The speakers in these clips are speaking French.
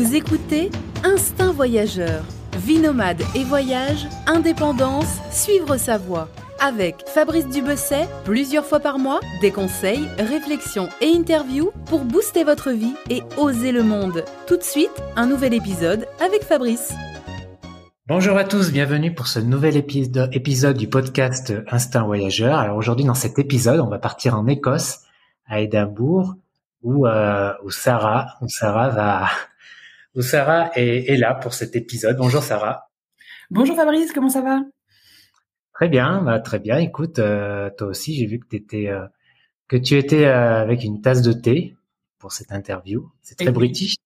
Vous écoutez Instinct Voyageur. Vie nomade et voyage, indépendance, suivre sa voie. Avec Fabrice Dubesset, plusieurs fois par mois, des conseils, réflexions et interviews pour booster votre vie et oser le monde. Tout de suite, un nouvel épisode avec Fabrice. Bonjour à tous, bienvenue pour ce nouvel épisode du podcast Instinct Voyageur. Alors aujourd'hui, dans cet épisode, on va partir en Écosse, à Édimbourg, où, euh, où Sarah, où Sarah va, où Sarah est, là pour cet épisode. Bonjour Sarah. Bonjour Fabrice, comment ça va? Très bien, bah, très bien. Écoute, euh, toi aussi, j'ai vu que, étais, euh, que tu étais euh, avec une tasse de thé pour cette interview. C'est très british.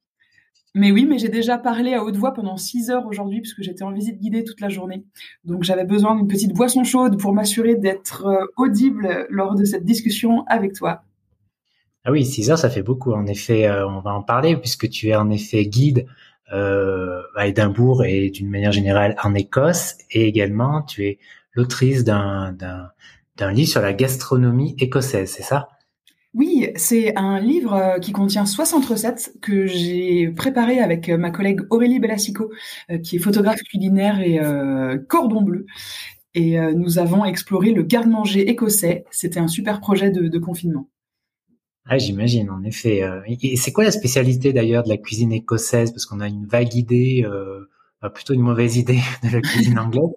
Mais oui, mais j'ai déjà parlé à haute voix pendant six heures aujourd'hui puisque j'étais en visite guidée toute la journée. Donc j'avais besoin d'une petite boisson chaude pour m'assurer d'être audible lors de cette discussion avec toi. Ah oui, 6 heures, ça fait beaucoup. En effet, euh, on va en parler puisque tu es en effet guide euh, à Édimbourg et d'une manière générale en Écosse. Et également, tu es l'autrice d'un, d'un, livre sur la gastronomie écossaise, c'est ça? Oui, c'est un livre euh, qui contient 60 recettes que j'ai préparé avec ma collègue Aurélie Belassico, qui est photographe culinaire et cordon bleu. Et nous avons exploré le garde-manger écossais. C'était un super projet de, de confinement. Ah, j'imagine, en effet. Euh, et c'est quoi la spécialité d'ailleurs de la cuisine écossaise? Parce qu'on a une vague idée, euh, plutôt une mauvaise idée de la cuisine anglaise.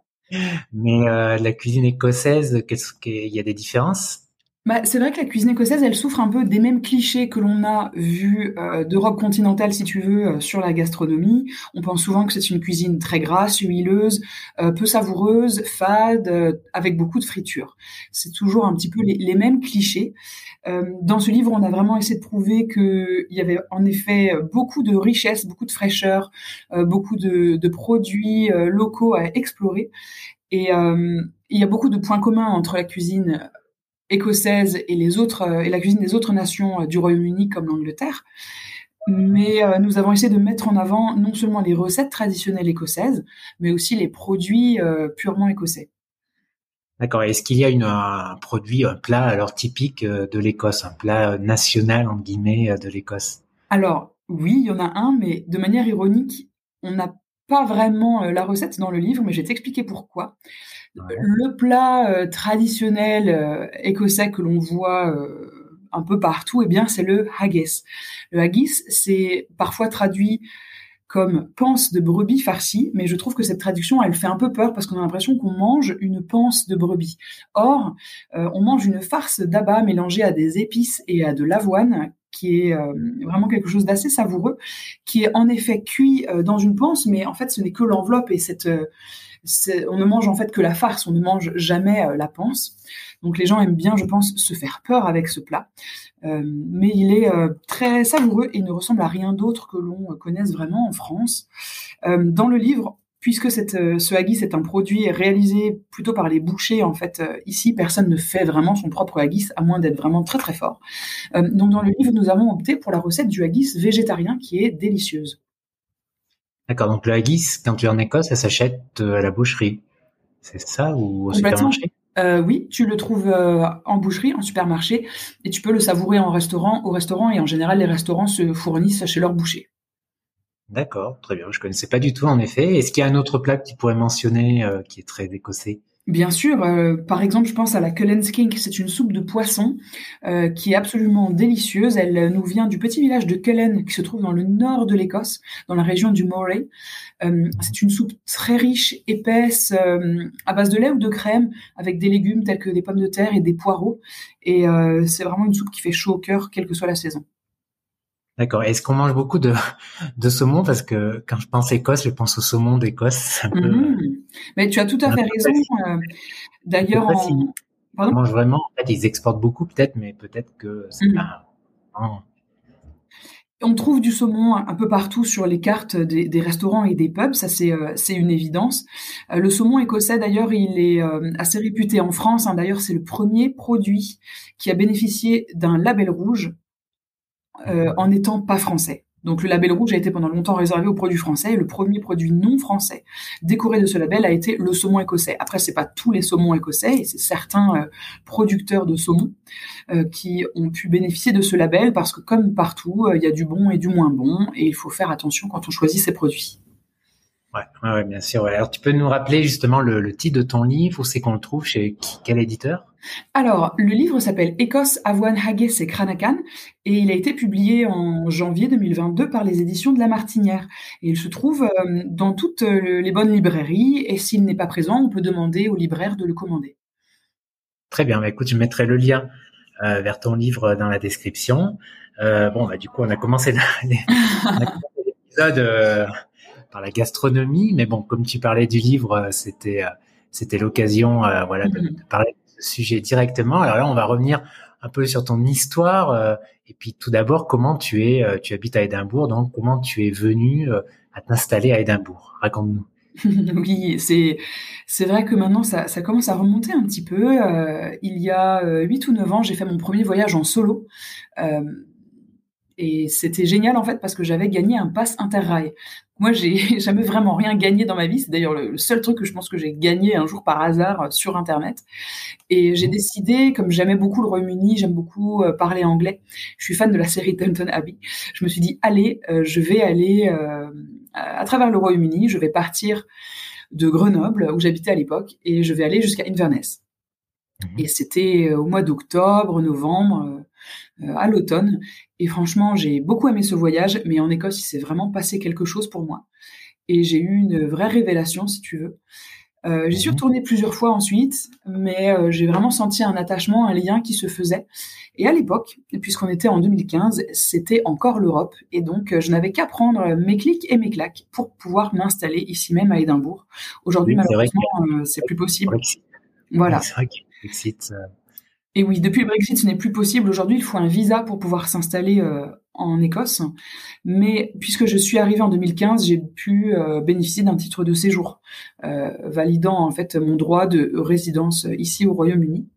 Mais euh, la cuisine écossaise, qu'est-ce qu'il y a des différences? Bah, c'est vrai que la cuisine écossaise, elle souffre un peu des mêmes clichés que l'on a vu euh, d'Europe continentale, si tu veux, euh, sur la gastronomie. On pense souvent que c'est une cuisine très grasse, huileuse, euh, peu savoureuse, fade, avec beaucoup de friture. C'est toujours un petit peu les, mêmes clichés. dans ce livre, on a vraiment essayé de prouver qu'il y avait en effet beaucoup de richesse, beaucoup de fraîcheur, beaucoup de produits locaux à explorer. Et il y a beaucoup de points communs entre la cuisine écossaise et les autres euh, et la cuisine des autres nations euh, du Royaume-Uni comme l'Angleterre. Mais euh, nous avons essayé de mettre en avant non seulement les recettes traditionnelles écossaises, mais aussi les produits purement écossais. D'accord. Est-ce qu'il y a une, un produit, un plat alors typique de l'Écosse, un plat national entre guillemets de l'Écosse? Alors oui, il y en a un, mais de manière ironique, on n'a pas vraiment la recette dans le livre, mais je vais t'expliquer pourquoi. Le plat euh, traditionnel euh, écossais que l'on voit euh, un peu partout, eh bien, c'est le haggis. Le haggis, c'est parfois traduit comme panse de brebis farcie, mais je trouve que cette traduction, elle fait un peu peur parce qu'on a l'impression qu'on mange une panse de brebis. Or, on mange une farce d'abat mélangée à des épices et à de l'avoine qui est vraiment quelque chose d'assez savoureux, qui est en effet cuit dans une panse, mais en fait, ce n'est que l'enveloppe et cette on ne mange en fait que la farce, on ne mange jamais euh, la panse. Donc les gens aiment bien, je pense, se faire peur avec ce plat. Euh, mais il est euh, très savoureux et ne ressemble à rien d'autre que l'on connaisse vraiment en France. dans le livre, puisque cette, ce haggis est un produit réalisé plutôt par les bouchers, en fait, ici, personne ne fait vraiment son propre haggis, à moins d'être vraiment très très fort. donc dans le livre, nous avons opté pour la recette du haggis végétarien qui est délicieuse. D'accord, donc le haggis, quand tu es en Écosse, ça s'achète euh, à la boucherie. C'est ça ou au supermarché? Euh, Oui, tu le trouves euh, en boucherie, en supermarché, et tu peux le savourer en restaurant, au restaurant, et en général, les restaurants se fournissent chez leur boucher. D'accord, très bien. Je connaissais pas du tout en effet. Est-ce qu'il y a un autre plat que tu pourrais mentionner qui est très écossais? Bien sûr, euh, par exemple, je pense à la Cullenskink, c'est une soupe de poisson euh, qui est absolument délicieuse. Elle euh, nous vient du petit village de Cullen qui se trouve dans le nord de l'Écosse, dans la région du Moray. c'est une soupe très riche, épaisse, à base de lait ou de crème, avec des légumes tels que des pommes de terre et des poireaux. Et c'est vraiment une soupe qui fait chaud au cœur, quelle que soit la saison. D'accord. Est-ce qu'on mange beaucoup de, de saumon? Parce que quand je pense Écosse, je pense au saumon d'Écosse. Mmh. Mais tu as tout à fait raison. Euh, d'ailleurs, on... mange vraiment. En fait, ils exportent beaucoup, peut-être, mais peut-être que c'est mmh. On trouve du saumon un peu partout sur les cartes des, restaurants et des pubs, ça c'est euh, une évidence. Euh, le saumon écossais d'ailleurs, il est assez réputé en France. Hein. D'ailleurs, c'est le premier produit qui a bénéficié d'un label rouge euh, en n'étant pas français. Donc le label rouge a été pendant longtemps réservé aux produits français et le premier produit non français décoré de ce label a été le saumon écossais. Après c'est pas tous les saumons écossais c'est certains euh, producteurs de saumon euh, qui ont pu bénéficier de ce label parce que comme partout il y a du bon et du moins bon et il faut faire attention quand on choisit ses produits. Ouais, ouais, bien sûr. Alors, tu peux nous rappeler justement le, titre de ton livre, où c'est qu'on le trouve, chez quel éditeur? Alors, le livre s'appelle Écosse, avoine, haggis et Cranacan, et il a été publié en janvier 2022 par les éditions de La Martinière. Et il se trouve euh, dans toutes euh, les bonnes librairies, et s'il n'est pas présent, on peut demander au libraire de le commander. Très bien. Bah, écoute, je mettrai le lien euh, vers ton livre dans la description. bon, bah, du coup, on a commencé l'épisode par la gastronomie. Mais bon, comme tu parlais du livre, c'était c'était l'occasion, voilà, de, mm-hmm. parler sujet directement. Alors là, on va revenir un peu sur ton histoire et puis tout d'abord, comment tu es, tu habites à Édimbourg, donc comment tu es venu à t'installer à Édimbourg? Raconte-nous. oui, c'est c'est vrai que maintenant ça, ça commence à remonter un petit peu. il y a huit ou neuf ans, j'ai fait mon premier voyage en solo. et c'était génial en fait parce que j'avais gagné un pass interrail. Moi, j'ai jamais vraiment rien gagné dans ma vie. C'est d'ailleurs le, seul truc que je pense que j'ai gagné un jour par hasard euh, sur Internet. Et j'ai décidé, comme j'aimais beaucoup le Royaume-Uni, j'aime beaucoup euh, parler anglais. Je suis fan de la série Downton Abbey. Je me suis dit, allez, euh, je vais aller à travers le Royaume-Uni. Je vais partir de Grenoble, où j'habitais à l'époque, et je vais aller jusqu'à Inverness. Mhm. Et c'était au mois d'octobre, novembre, à l'automne. Et franchement, j'ai beaucoup aimé ce voyage, mais en Écosse, il s'est vraiment passé quelque chose pour moi. Et j'ai eu une vraie révélation, si tu veux. Euh, j'y suis mhm. retournée plusieurs fois ensuite, mais euh, j'ai vraiment senti un attachement, un lien qui se faisait. Et à l'époque, puisqu'on était en 2015, c'était encore l'Europe, et donc euh, je n'avais qu'à prendre mes clics et mes claques pour pouvoir m'installer ici même à Édimbourg. Aujourd'hui, malheureusement, c'est plus possible. Voilà. C'est vrai que et oui, depuis le Brexit, ce n'est plus possible. Aujourd'hui, il faut un visa pour pouvoir s'installer euh, en Écosse. Mais puisque je suis arrivée en 2015, j'ai pu euh, bénéficier d'un titre de séjour, euh, validant en fait mon droit de résidence ici au Royaume-Uni.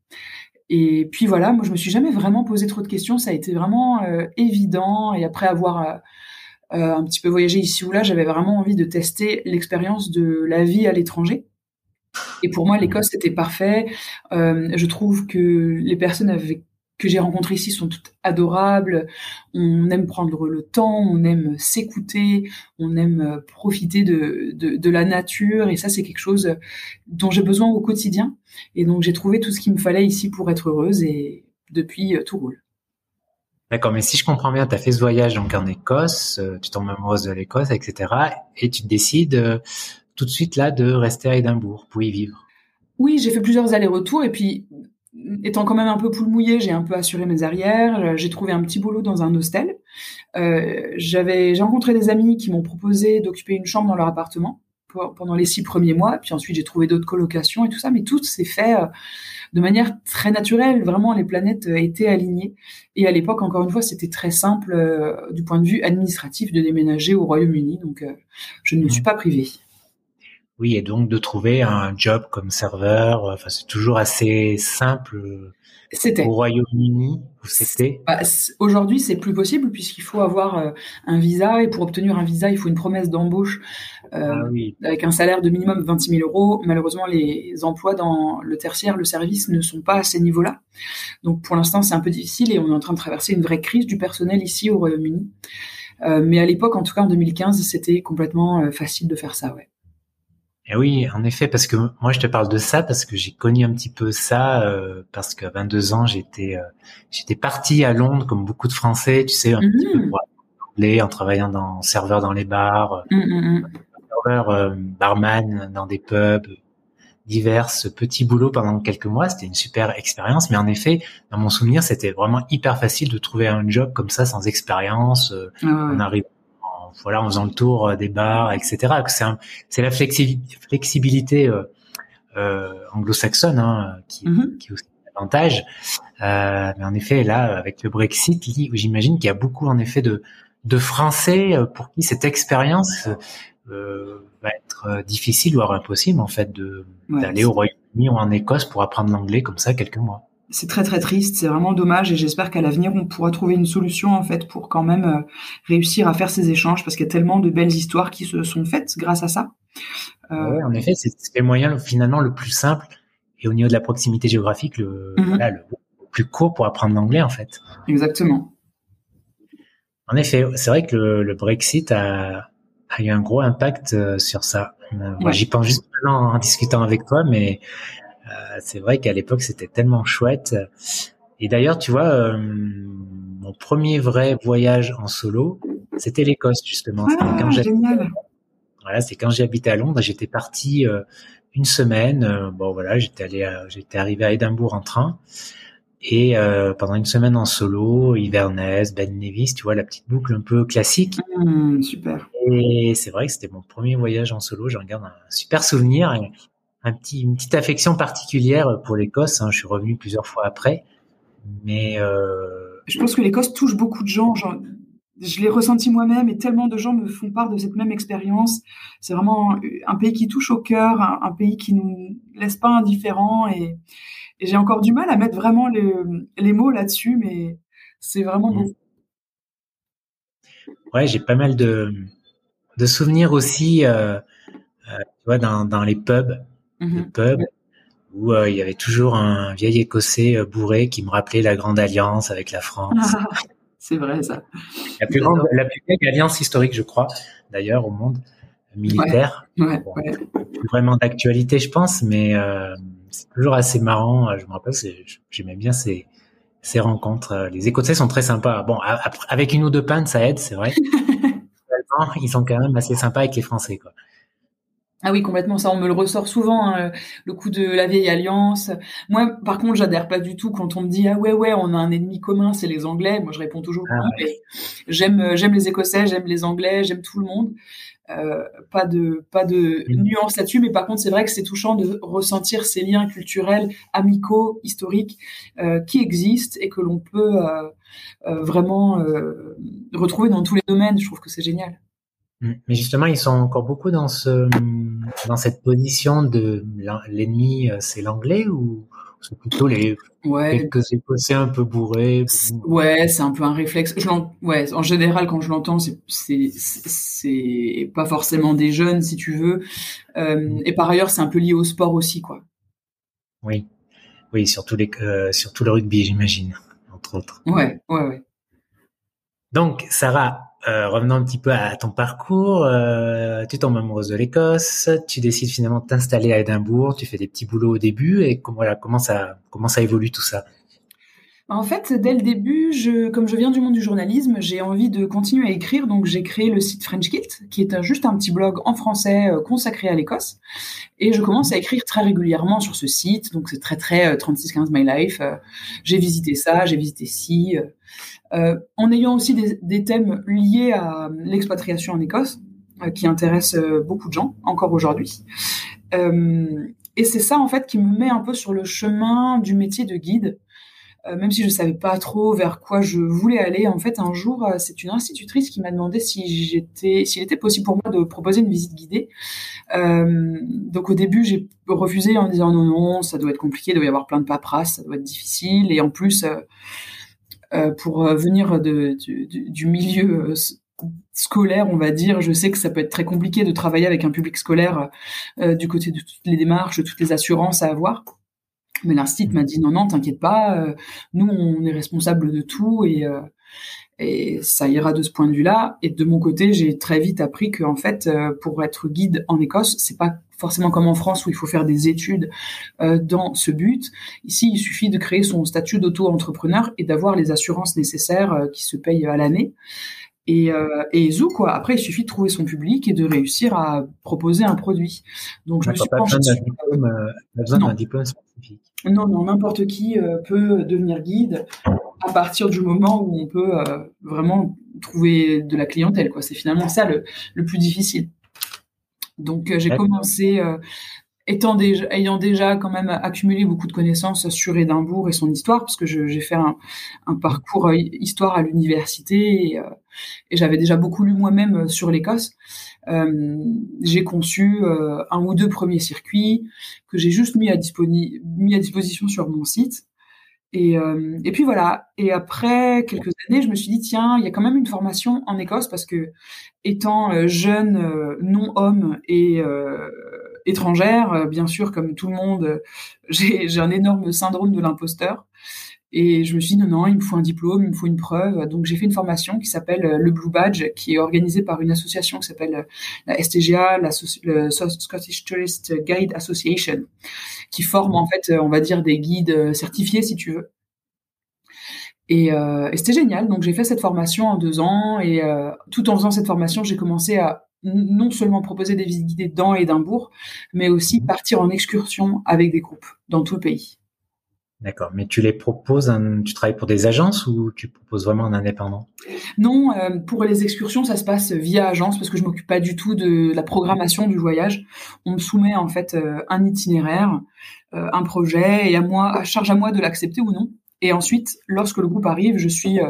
Et puis voilà, moi je me suis jamais vraiment posé trop de questions. Ça a été vraiment évident. Et après avoir un petit peu voyagé ici ou là, j'avais vraiment envie de tester l'expérience de la vie à l'étranger. Et pour moi, l'Écosse, c'était parfait. Euh, je trouve que les personnes que j'ai rencontrées ici sont toutes adorables. On aime prendre le temps, on aime s'écouter, on aime euh, profiter de, de, de, la nature. Et ça, c'est quelque chose dont j'ai besoin au quotidien. Et donc, j'ai trouvé tout ce qu'il me fallait ici pour être heureuse. Et depuis, euh, tout roule. D'accord, mais si je comprends bien, tu as fait ce voyage donc en Écosse, tu tombes amoureuse de l'Écosse, etc. Et tu décides tout de suite là de rester à Édimbourg pour y vivre Oui, j'ai fait plusieurs allers-retours et puis étant quand même un peu poule mouillée, j'ai un peu assuré mes arrières. J'ai trouvé un petit boulot dans un hostel. Euh, j'avais, j'ai rencontré des amis qui m'ont proposé d'occuper une chambre dans leur appartement pendant les six premiers mois. Puis ensuite, j'ai trouvé d'autres colocations et tout ça. Mais tout s'est fait euh, de manière très naturelle. Vraiment, les planètes euh, étaient alignées. Et à l'époque, encore une fois, c'était très simple du point de vue administratif de déménager au Royaume-Uni. Donc, je ne me suis pas privée. Oui, et donc de trouver un job comme serveur, euh, enfin c'est toujours assez simple. C'était au Royaume-Uni où c'était. Bah, aujourd'hui, c'est plus possible puisqu'il faut avoir euh, un visa et pour obtenir un visa, il faut une promesse d'embauche euh, ah avec un salaire de minimum 26 000 euros. Malheureusement, les emplois dans le tertiaire, le service ne sont pas à ces niveaux-là. Donc pour l'instant, c'est un peu difficile et on est en train de traverser une vraie crise du personnel ici au Royaume-Uni. mais à l'époque, en tout cas en 2015, c'était complètement facile de faire ça, ouais. Et oui, en effet, parce que moi je te parle de ça parce que j'ai connu un petit peu ça euh, parce qu'à 22 ans j'étais euh, j'étais parti à Londres comme beaucoup de Français, tu sais, un petit peu mmh. pour en travaillant dans serveur dans les bars, mmh, mmh, serveur euh, barman dans des pubs divers, petits boulots pendant quelques mois, c'était une super expérience. Mais en effet, dans mon souvenir, c'était vraiment hyper facile de trouver un job comme ça sans expérience. On arrive voilà, en faisant le tour euh, des bars, etc. C'est la flexibilité euh, euh, anglo-saxonne hein, qui, mm-hmm. qui est aussi un avantage. Euh, mais en effet, là, avec le Brexit, j'imagine qu'il y a beaucoup en effet de de Français pour qui cette expérience euh, va être difficile voire impossible en fait d'aller au Royaume-Uni ou en Écosse pour apprendre l'anglais comme ça quelques mois. C'est très très triste, c'est vraiment dommage et j'espère qu'à l'avenir on pourra trouver une solution en fait pour quand même euh, réussir à faire ces échanges parce qu'il y a tellement de belles histoires qui se sont faites grâce à ça. Euh... Ouais, en effet, c'est le moyen finalement le plus simple et au niveau de la proximité géographique le, mhm. voilà, le plus court pour apprendre l'anglais en fait. Exactement. En effet, c'est vrai que le, le Brexit a, a, eu un gros impact euh, sur ça. Moi, j'y pense juste en discutant avec toi, mais c'est vrai qu'à l'époque, c'était tellement chouette. Et d'ailleurs, tu vois, euh, mon premier vrai voyage en solo, c'était l'Écosse, justement. Ah, quand génial. Voilà, c'est quand habité à Londres. J'étais parti euh, une semaine. bon, voilà, j'étais allé, j'étais arrivé à Édimbourg en train. Et pendant une semaine en solo, Inverness, Ben Nevis, tu vois, la petite boucle un peu classique. Mmh, super. Et c'est vrai que c'était mon premier voyage en solo. J'en garde un super souvenir un petit, une petite affection particulière pour l'Écosse. Hein. Je suis revenu plusieurs fois après, mais euh... je pense que l'Écosse touche beaucoup de gens. Genre, je l'ai ressenti moi-même et tellement de gens me font part de cette même expérience. C'est vraiment un pays qui touche au cœur, un, pays qui nous laisse pas indifférents et, et j'ai encore du mal à mettre vraiment les, les mots là-dessus, mais c'est vraiment beau. Ouais, j'ai pas mal de, de souvenirs aussi, euh, euh, tu vois, dans, dans les pubs le mhm. pub où euh, il y avait toujours un vieil Écossais euh, bourré qui me rappelait la grande alliance avec la France. c'est vrai ça. La plus grande, la plus vieille alliance historique, je crois, d'ailleurs au monde militaire. Ouais, Vraiment d'actualité, je pense, mais euh, c'est toujours assez marrant. Je me rappelle, j'aimais bien ces ces rencontres. Les Écossais sont très sympas. Bon, avec une ou deux pintes, ça aide, c'est vrai. ils sont quand même assez sympas avec les Français, quoi. Ah oui, complètement. Ça, on me le ressort souvent, hein, le coup de la vieille alliance. Moi, par contre, j'adhère pas du tout quand on me dit ah ouais ouais, on a un ennemi commun, c'est les Anglais. Moi, je réponds toujours ah, J'aime euh, j'aime les Écossais, j'aime les Anglais, j'aime tout le monde. Euh, pas de pas de mm. nuance là-dessus, mais par contre, c'est vrai que c'est touchant de ressentir ces liens culturels, amicaux, historiques euh, qui existent et que l'on peut vraiment retrouver dans tous les domaines. Je trouve que c'est génial. Mm. Mais justement, ils sont encore beaucoup dans ce dans cette position de l'ennemi, euh, c'est l'anglais ou c'est plutôt les ouais. quelques Écossais un peu bourrés. Ouais, c'est un peu un réflexe. Je ouais, en général, quand je l'entends, c'est c'est c'est pas forcément des jeunes, si tu veux. Euh, mm. et par ailleurs, c'est un peu lié au sport aussi, quoi. Oui, oui, surtout les euh, surtout le rugby, j'imagine, entre autres. Ouais, ouais, ouais. Donc, Sarah, euh, revenons un petit peu à ton parcours. Euh, tu tombes amoureuse de l'Écosse, tu décides finalement de t'installer à Édimbourg, tu fais des petits boulots au début et voilà, comment ça comment ça évolue tout ça? En fait, dès le début, je, comme je viens du monde du journalisme, j'ai envie de continuer à écrire, donc j'ai créé le site French Kilt, qui est juste un petit blog en français euh, consacré à l'Écosse, et je commence à écrire très régulièrement sur ce site, donc c'est très très 3615 My Life. j'ai visité ça, j'ai visité ci. Euh, en ayant aussi des, thèmes liés à l'expatriation en Écosse, euh, qui intéressent euh, beaucoup de gens encore aujourd'hui. et c'est ça en fait qui me met un peu sur le chemin du métier de guide. Même si je savais pas trop vers quoi je voulais aller, en fait, un jour, c'est une institutrice qui m'a demandé si j'étais, s'il était possible pour moi de proposer une visite guidée. donc au début, j'ai refusé en disant non, non, ça doit être compliqué, il doit y avoir plein de paperasse, ça doit être difficile, et en plus, euh, pour euh, venir du, milieu euh, scolaire, on va dire, je sais que ça peut être très compliqué de travailler avec un public scolaire du côté de toutes les démarches, toutes les assurances à avoir. Mais l'institut m'a dit non, non, t'inquiète pas, nous on est responsable de tout et, et ça ira de ce point de vue-là. Et de mon côté, j'ai très vite appris que en fait, pour être guide en Écosse, c'est pas forcément comme en France où il faut faire des études euh, dans ce but. Ici, il suffit de créer son statut d'auto-entrepreneur et d'avoir les assurances nécessaires euh, qui se payent à l'année. Et, euh, et zou, quoi. Après, il suffit de trouver son public et de réussir à proposer un produit. Donc, je me suis pas besoin d'un diplôme, spécifique. Non, non, n'importe qui peut devenir guide à partir du moment où on peut vraiment trouver de la clientèle, quoi. C'est finalement ça le, le plus difficile. Donc euh, j'ai commencé euh, étant déjà, ayant déjà quand même accumulé beaucoup de connaissances sur Édimbourg et son histoire, parce que j'ai fait un, parcours euh, histoire à l'université et, j'avais déjà beaucoup lu moi-même sur l'Écosse. j'ai conçu un ou deux premiers circuits que j'ai juste mis à, mis à disposition sur mon site. Et, euh, et puis voilà. Et après quelques années, je me suis dit tiens, il y a quand même une formation en Écosse parce que étant euh, jeune euh, non homme et étrangère, bien sûr, comme tout le monde, j'ai un énorme syndrome de l'imposteur. Et je me suis dit, non, non, il me faut un diplôme, il me faut une preuve. Donc, j'ai fait une formation qui s'appelle euh, le Blue Badge, qui est organisée par une association qui s'appelle euh, la STGA, la le Scottish Tourist Guide Association, qui forme, en fait, euh, on va dire, des guides certifiés, si tu veux. Et, euh, c'était génial. Donc, j'ai fait cette formation en deux ans. Et euh, tout en faisant cette formation, j'ai commencé à non seulement proposer des visites guidées dans Édimbourg, mais aussi partir en excursion avec des groupes dans tout le pays. D'accord, mais tu les proposes, tu travailles pour des agences ou tu proposes vraiment un indépendant? Non, euh, pour les excursions, ça se passe via agence parce que je m'occupe pas du tout de la programmation du voyage. On me soumet en fait euh, un itinéraire, euh, un projet et à moi, à charge à moi de l'accepter ou non. Et ensuite, lorsque le groupe arrive, je suis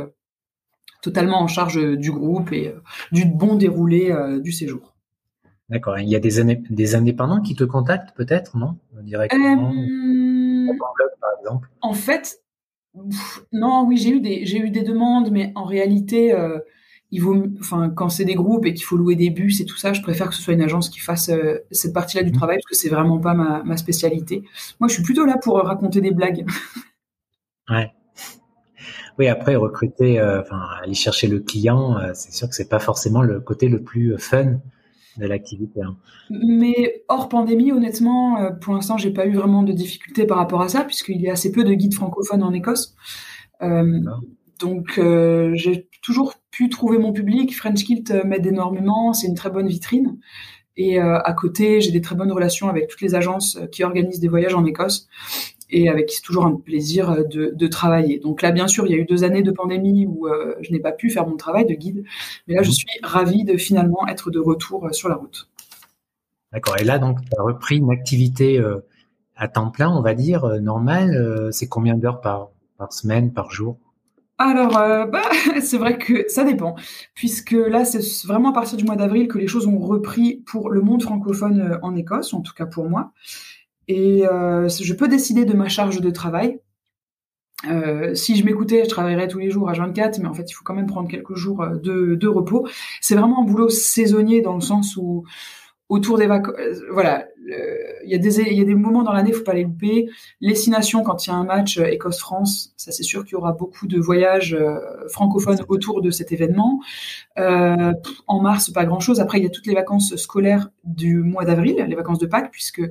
totalement en charge du groupe et du bon déroulé du séjour. D'accord. Il y a des, des indépendants qui te contactent peut-être, non? Directement par exemple? En fait, non, oui, j'ai eu des j'ai eu des demandes, mais en réalité, euh, il vaut, enfin, quand c'est des groupes et qu'il faut louer des bus et tout ça, je préfère que ce soit une agence qui fasse euh, cette partie-là du mhm. travail parce que c'est vraiment pas ma, ma spécialité. Moi, je suis plutôt là pour raconter des blagues. ouais. Oui, après recruter, euh, enfin aller chercher le client, c'est sûr que c'est pas forcément le côté le plus fun de l'activité. Hein. Mais hors pandémie, honnêtement, euh, pour l'instant, j'ai pas eu vraiment de difficultés par rapport à ça, puisqu'il y a assez peu de guides francophones en Écosse. Euh, donc, euh, j'ai toujours pu trouver mon public. French Kilt m'aide énormément, c'est une très bonne vitrine. Et à côté, j'ai des très bonnes relations avec toutes les agences qui organisent des voyages en Écosse et avec qui c'est toujours un plaisir euh, de, travailler. Donc là, bien sûr, il y a eu deux années de pandémie où euh, je n'ai pas pu faire mon travail de guide, mais là, je mhm. suis ravie de finalement être de retour euh, sur la route. D'accord. Et là, donc, tu as repris une activité à temps plein, on va dire, normale. c'est combien d'heures par, par semaine, par jour? Alors, bah, c'est vrai que ça dépend, puisque là, c'est vraiment à partir du mois d'avril que les choses ont repris pour le monde francophone en Écosse, en tout cas pour moi. Et euh, je peux décider de ma charge de travail. Euh, si je m'écoutais, je travaillerais tous les jours à 24, mais en fait, il faut quand même prendre quelques jours euh, de, de repos. C'est vraiment un boulot saisonnier dans le sens où autour des vacances. Euh, voilà, il y a des il y a des moments dans l'année, faut pas les louper. Les six nations, quand il y a un match euh, Écosse-France, ça c'est sûr qu'il y aura beaucoup de voyages euh, francophones autour de cet événement. Euh, en mars, pas grand chose. Après, il y a toutes les vacances scolaires du mois d'avril, les vacances de Pâques, puisque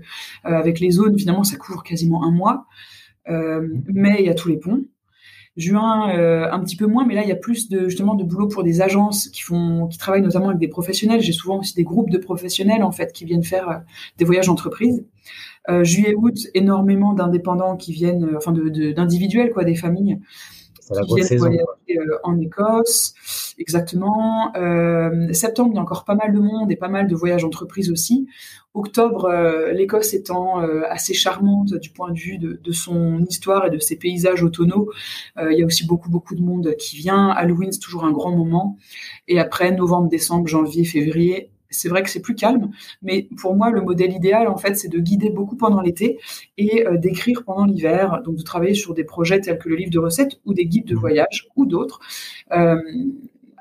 avec les zones, finalement, ça couvre quasiment un mois. Euh, mais il y a tous les ponts. Juin, euh, un petit peu moins, mais là, il y a plus de justement de boulot pour des agences qui font, qui travaillent notamment avec des professionnels. J'ai souvent aussi des groupes de professionnels en fait qui viennent faire euh, des voyages entreprises. Euh, juillet, août, énormément d'indépendants qui viennent, enfin de d'individuels quoi, des familles qui viennent voyager en Écosse, exactement. Euh, septembre, il y a encore pas mal de monde et pas mal de voyages entreprises aussi. Octobre, euh, l'Écosse étant euh, assez charmante du point de vue de, de, son histoire et de ses paysages automnaux, il y a aussi beaucoup beaucoup de monde qui vient. Halloween, c'est toujours un grand moment. Et après, novembre, décembre, janvier, février, c'est vrai que c'est plus calme, mais pour moi, le modèle idéal, en fait, c'est de guider beaucoup pendant l'été et euh, d'écrire pendant l'hiver, donc de travailler sur des projets tels que le livre de recettes ou des guides de mmh. voyage ou d'autres, euh,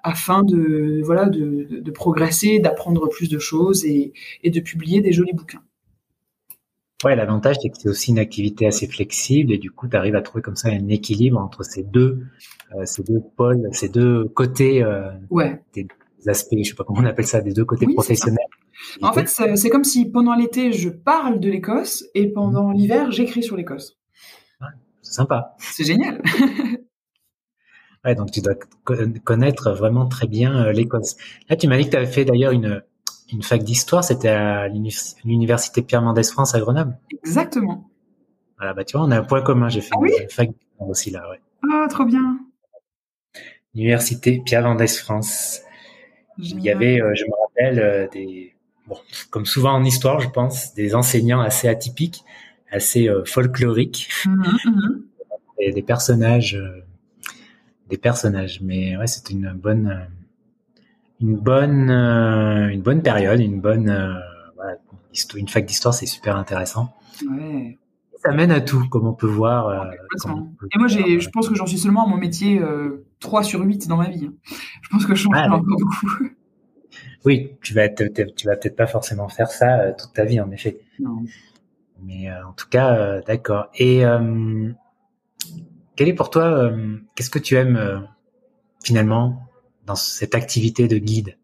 afin de voilà de, progresser, d'apprendre plus de choses et, de publier des jolis bouquins. Ouais, l'avantage c'est que c'est aussi une activité assez flexible et du coup tu arrives à trouver comme ça un équilibre entre ces deux euh, ces deux pôles, ces deux côtés ouais aspects, je sais pas comment on appelle ça, des deux côtés professionnels. En fait, c'est comme si pendant l'été, je parle de l'Écosse et pendant mhm. l'hiver, j'écris sur l'Écosse. c'est sympa. C'est génial. ouais, donc tu dois connaître vraiment très bien euh, l'Écosse. Là, tu m'as dit que tu avais fait d'ailleurs une, une fac d'histoire, c'était à l'université Pierre Mendès France à Grenoble. Exactement. Voilà, bah tu vois, on a un point commun. J'ai fait ah une fac aussi là, ouais. Ah, trop bien. Université Pierre Mendès France. Il y avait, euh, je me rappelle, euh, des, bon, comme souvent en histoire, je pense, des enseignants assez atypiques, assez euh, folkloriques, mm-hmm, mm-hmm. et des personnages, des personnages. Mais ouais, c'était une bonne, une bonne, une bonne période, une bonne, voilà, une fac d'histoire, c'est super intéressant. Ouais. ça mène à tout, comme on peut voir. Et moi, j'ai, je pense que j'en suis seulement à mon métier 3 sur 8 dans ma vie. Hein. Je pense que je change ah, encore beaucoup. Oui, tu vas tu vas peut-être pas forcément faire ça toute ta vie, en effet. Non. Mais en tout cas, d'accord. Et quel est pour toi, qu'est-ce que tu aimes finalement dans cette activité de guide?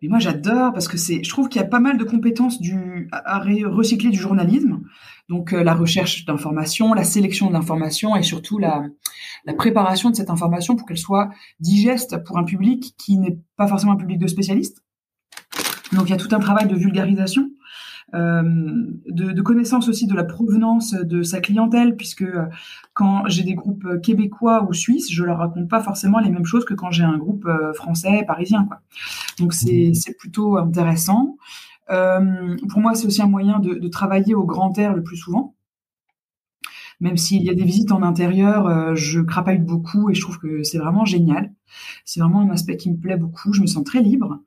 Mais moi, j'adore parce que c'est, je trouve qu'il y a pas mal de compétences du, à recycler du journalisme. Donc, euh, la recherche d'informations, la sélection de l'information et surtout la, la préparation de cette information pour qu'elle soit digeste pour un public qui n'est pas forcément un public de spécialistes. Donc, il y a tout un travail de vulgarisation euh, de, de, connaissance aussi de la provenance de sa clientèle, puisque euh, quand j'ai des groupes québécois ou suisses, je leur raconte pas forcément les mêmes choses que quand j'ai un groupe euh, français, parisien. Quoi. Donc c'est mmh. plutôt intéressant. Euh, pour moi, c'est aussi un moyen de, de, travailler au grand air le plus souvent. Même s'il y a des visites en intérieur, euh, je crapaille beaucoup et je trouve que c'est vraiment génial. C'est vraiment un aspect qui me plaît beaucoup. Je me sens très libre.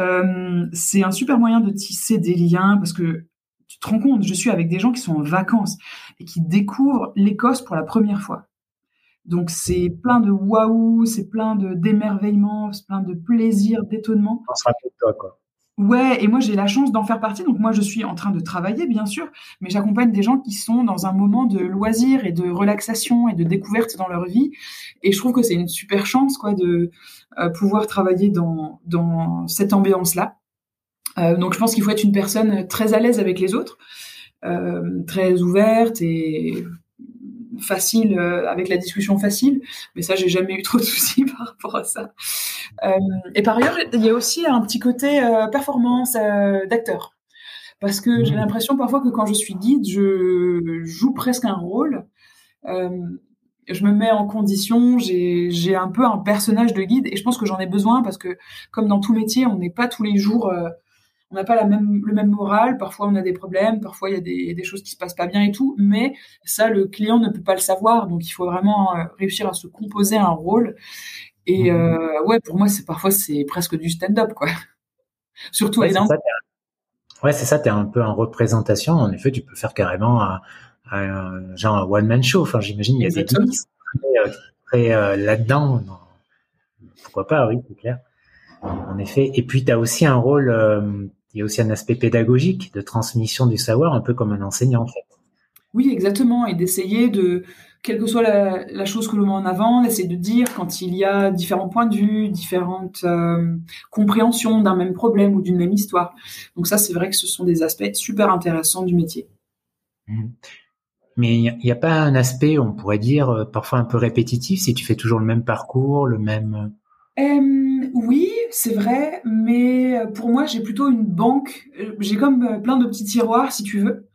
Euh, c'est un super moyen de tisser des liens parce que tu te rends compte, je suis avec des gens qui sont en vacances et qui découvrent l'Écosse pour la première fois. Donc c'est plein de waouh, c'est plein de d'émerveillement, c'est plein de plaisir, d'étonnement. On sera de toi quoi. Ouais, et moi j'ai la chance d'en faire partie. Donc moi je suis en train de travailler bien sûr, mais j'accompagne des gens qui sont dans un moment de loisir et de relaxation et de découverte dans leur vie. Et je trouve que c'est une super chance quoi de euh, pouvoir travailler dans dans cette ambiance là. Euh, donc je pense qu'il faut être une personne très à l'aise avec les autres, euh, très ouverte et facile euh, avec la discussion facile, mais ça j'ai jamais eu trop de soucis par rapport à ça. Euh, et par ailleurs, il y a aussi un petit côté euh, performance d'acteur, parce que j'ai mmh. l'impression parfois que quand je suis guide, je joue presque un rôle. je me mets en condition, j'ai un peu un personnage de guide et je pense que j'en ai besoin parce que comme dans tout métier, on n'est pas tous les jours on n'a pas la même, le même moral. Parfois, on a des problèmes. Parfois, il y a des, des, choses qui se passent pas bien et tout. Mais ça, le client ne peut pas le savoir. Donc, il faut vraiment euh, réussir à se composer un rôle. Et mmh. euh, ouais, pour moi, c'est parfois c'est presque du stand-up, quoi. Surtout ouais, c'est Ouais, c'est ça. T'es un peu en représentation. En effet, tu peux faire carrément un, un genre un one man show. Enfin, j'imagine il y a des trucs qui sont très, euh, là-dedans. Pourquoi pas Oui, c'est clair. En effet. Et puis, tu as aussi un rôle il y a aussi un aspect pédagogique de transmission du savoir, un peu comme un enseignant en fait. Oui, exactement, et d'essayer de, quelle que soit la, chose que l'on met en avant, d'essayer de dire quand il y a différents points de vue, différentes euh, compréhensions d'un même problème ou d'une même histoire. Donc ça, c'est vrai que ce sont des aspects super intéressants du métier. Mmh. Mais il n'y a, pas un aspect, on pourrait dire, euh, parfois un peu répétitif si tu fais toujours le même parcours, le même... Euh, oui, c'est vrai, mais euh, pour moi, j'ai plutôt une banque. Euh, j'ai comme euh, plein de petits tiroirs, si tu veux.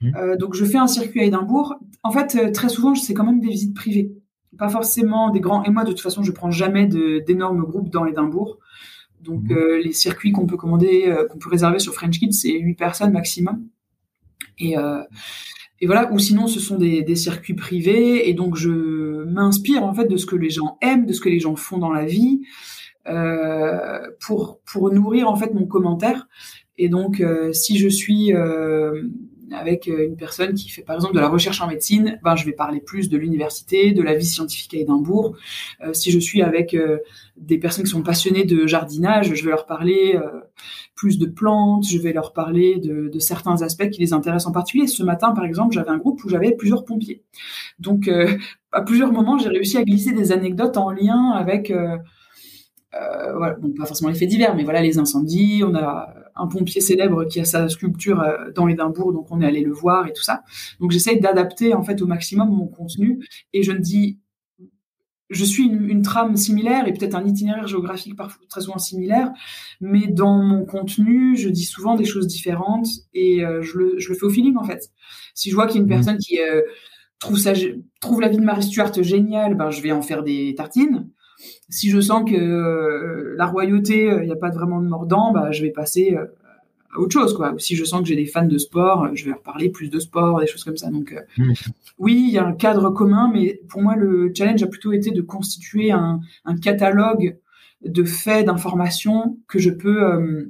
Mmh. donc, je fais un circuit à Édimbourg. En fait, très souvent, c'est quand même des visites privées, pas forcément des grands. Et moi, de toute façon, je prends jamais d'énormes groupes dans Édimbourg. Donc, mmh. les circuits qu'on peut commander, qu'on peut réserver sur French Kids, c'est 8 personnes maximum. Et, et voilà. Ou sinon, ce sont des, des circuits privés. Et donc, je m'inspire en fait de ce que les gens aiment, de ce que les gens font dans la vie. Euh, pour pour nourrir en fait mon commentaire. Et donc, euh, si je suis euh, avec une personne qui fait par exemple de la recherche en médecine, ben je vais parler plus de l'université, de la vie scientifique à Édimbourg. Euh, si je suis avec des personnes qui sont passionnées de jardinage, je vais leur parler plus de plantes, je vais leur parler de, certains aspects qui les intéressent en particulier. Ce matin, par exemple, j'avais un groupe où j'avais plusieurs pompiers. Donc, à plusieurs moments, j'ai réussi à glisser des anecdotes en lien avec euh, voilà, bon, pas forcément les faits divers, mais voilà, les incendies. On a un pompier célèbre qui a sa sculpture euh, dans Édimbourg, donc on est allé le voir et tout ça. Donc j'essaye d'adapter en fait au maximum mon contenu et je ne dis je suis une, trame similaire et peut-être un itinéraire géographique parfois très souvent similaire, mais dans mon contenu, je dis souvent des choses différentes et euh, je, le, je, le, fais au feeling en fait. Si je vois qu'il y a une mmh. personne qui trouve ça trouve la vie de Marie Stuart géniale, ben je vais en faire des tartines si je sens que euh, la royauté, il euh, n'y a pas vraiment de mordant, bah, je vais passer euh, à autre chose. Quoi. si je sens que j'ai des fans de sport, je vais leur parler plus de sport, des choses comme ça. Donc, mmh. oui, il y a un cadre commun, mais pour moi, le challenge a plutôt été de constituer un, catalogue de faits, d'informations que je peux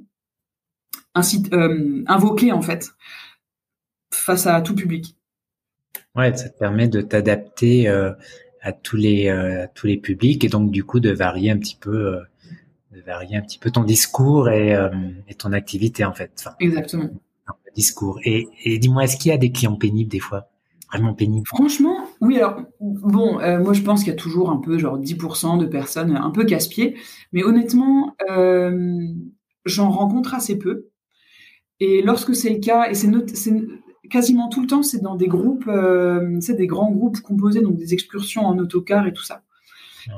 invoquer, en fait, face à tout public. Ouais, ça te permet de t'adapter à tous les à tous les publics et donc du coup de varier un petit peu de varier un petit peu ton discours et, et ton activité en fait. Exactement. discours. Et, et dis-moi, est-ce qu'il y a des clients pénibles des fois? Vraiment pénibles Franchement, oui. Alors, bon, moi je pense qu'il y a toujours un peu, genre 10% de personnes un peu casse-pieds. Mais honnêtement, euh, j'en rencontre assez peu. Et lorsque c'est le cas, et c'est quasiment tout le temps, c'est dans des groupes, euh, c'est des grands groupes composés, donc des excursions en autocar et tout ça.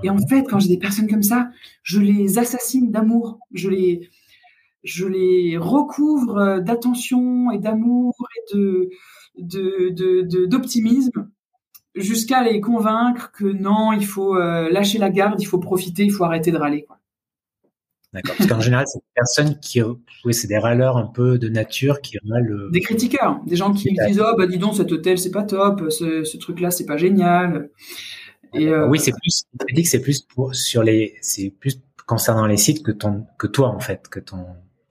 Et en fait, quand j'ai des personnes comme ça, je les assassine d'amour. Je les, je les recouvre d'attention et d'amour et de, de, d'optimisme jusqu'à les convaincre que non, il faut euh, lâcher la garde, il faut profiter, il faut arrêter de râler. Quoi. D'accord. Parce qu'en général, c'est des personnes qui, oui, c'est des râleurs un peu de nature qui râlent. Euh, des critiqueurs, des gens qui disent oh bah dis donc cet hôtel c'est pas top, ce, ce truc-là c'est pas génial. Et euh... Oui, c'est plus. Je dis que c'est plus pour sur les, c'est plus concernant les sites que ton, que toi en fait, que ton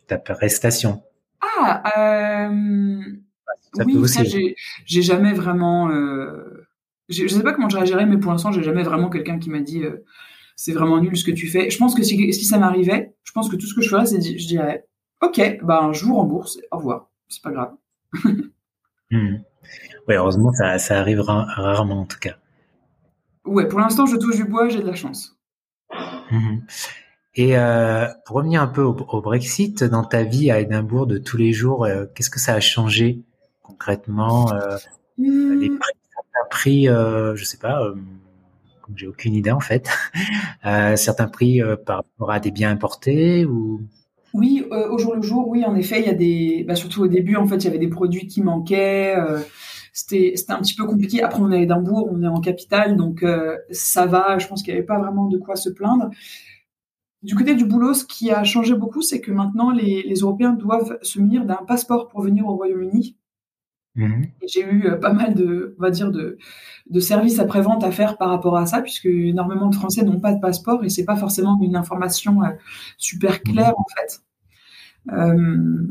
ta prestation. Ah. Euh... oui, ça j'ai, jamais vraiment. Euh... Je sais pas comment je réagirais, mais pour l'instant j'ai jamais vraiment quelqu'un qui m'a dit. C'est vraiment nul ce que tu fais. Je pense que si, si ça m'arrivait, je pense que tout ce que je ferais, c'est je dirais, ok, ben je vous rembourse, au revoir, c'est pas grave. Hmm. Oui, heureusement, ça, ça arrivera rarement en tout cas. Ouais, pour l'instant, je touche du bois, j'ai de la chance. Hmm. Et euh, pour revenir un peu au, Brexit, dans ta vie à Édimbourg de tous les jours, euh, qu'est-ce que ça a changé concrètement euh, hmm. Les prix, prix euh, je sais pas, j'ai aucune idée en fait. Euh, certains prix euh, par rapport à des biens importés ou? Oui, euh, au jour le jour, oui, en effet, il y a des, bah, surtout au début, en fait, il y avait des produits qui manquaient. c'était c'était un petit peu compliqué. Après, on est à Édimbourg, on est en capitale, donc ça va. Je pense qu'il n'y avait pas vraiment de quoi se plaindre. Du côté du boulot, ce qui a changé beaucoup, c'est que maintenant les, les Européens doivent se munir d'un passeport pour venir au Royaume-Uni. Mhm. J'ai eu euh, pas mal de, on va dire, de, de services après-vente à faire par rapport à ça, puisque énormément de Français n'ont pas de passeport et c'est pas forcément une information euh, super claire, mhm. en fait. Euh,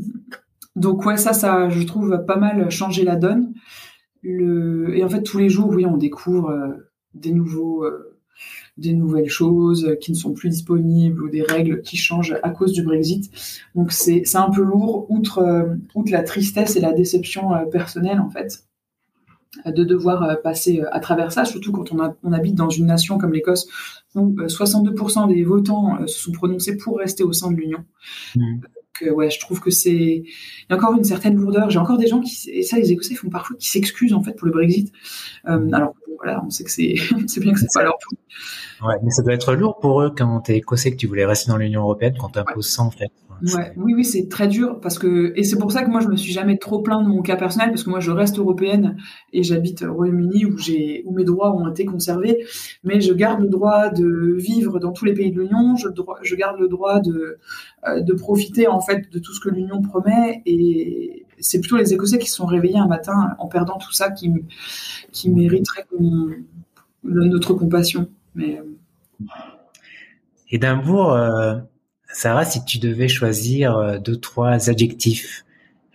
donc ouais, ça, ça, je trouve pas mal changer la donne. Le, et en fait, tous les jours, oui, on découvre euh, des nouveaux, des nouvelles choses qui ne sont plus disponibles ou des règles qui changent à cause du Brexit. Donc c'est un peu lourd, outre, euh, outre la tristesse et la déception euh, personnelle en fait, de devoir euh, passer à travers ça, surtout quand on, on habite dans une nation comme l'Écosse où 62% des votants se sont prononcés pour rester au sein de l'Union. Mmh. Donc ouais, je trouve que c'est il y a encore une certaine lourdeur. J'ai encore des gens qui et ça les Écossais font parfois qui s'excusent en fait pour le Brexit. Euh, alors voilà, on sait que c'est c'est bien que c'est pas leur tout. Ouais, mais ça doit être lourd pour eux quand t'es écossais que tu voulais rester dans l'Union européenne quand t'imposes ça en fait. Ouais, oui, oui, c'est très dur parce que et c'est pour ça que moi je me suis jamais trop plaint de mon cas personnel parce que moi je reste européenne et j'habite au Royaume-Uni où j'ai où mes droits ont été conservés, mais je garde le droit de vivre dans tous les pays de l'Union, je, je garde le droit de euh, de profiter en fait de tout ce que l'Union promet et c'est plutôt les Écossais qui se sont réveillés un matin en perdant tout ça qui qui mériteraient notre compassion. Mais euh, Édimbourg. Euh Sarah, si tu devais choisir euh, deux, trois adjectifs,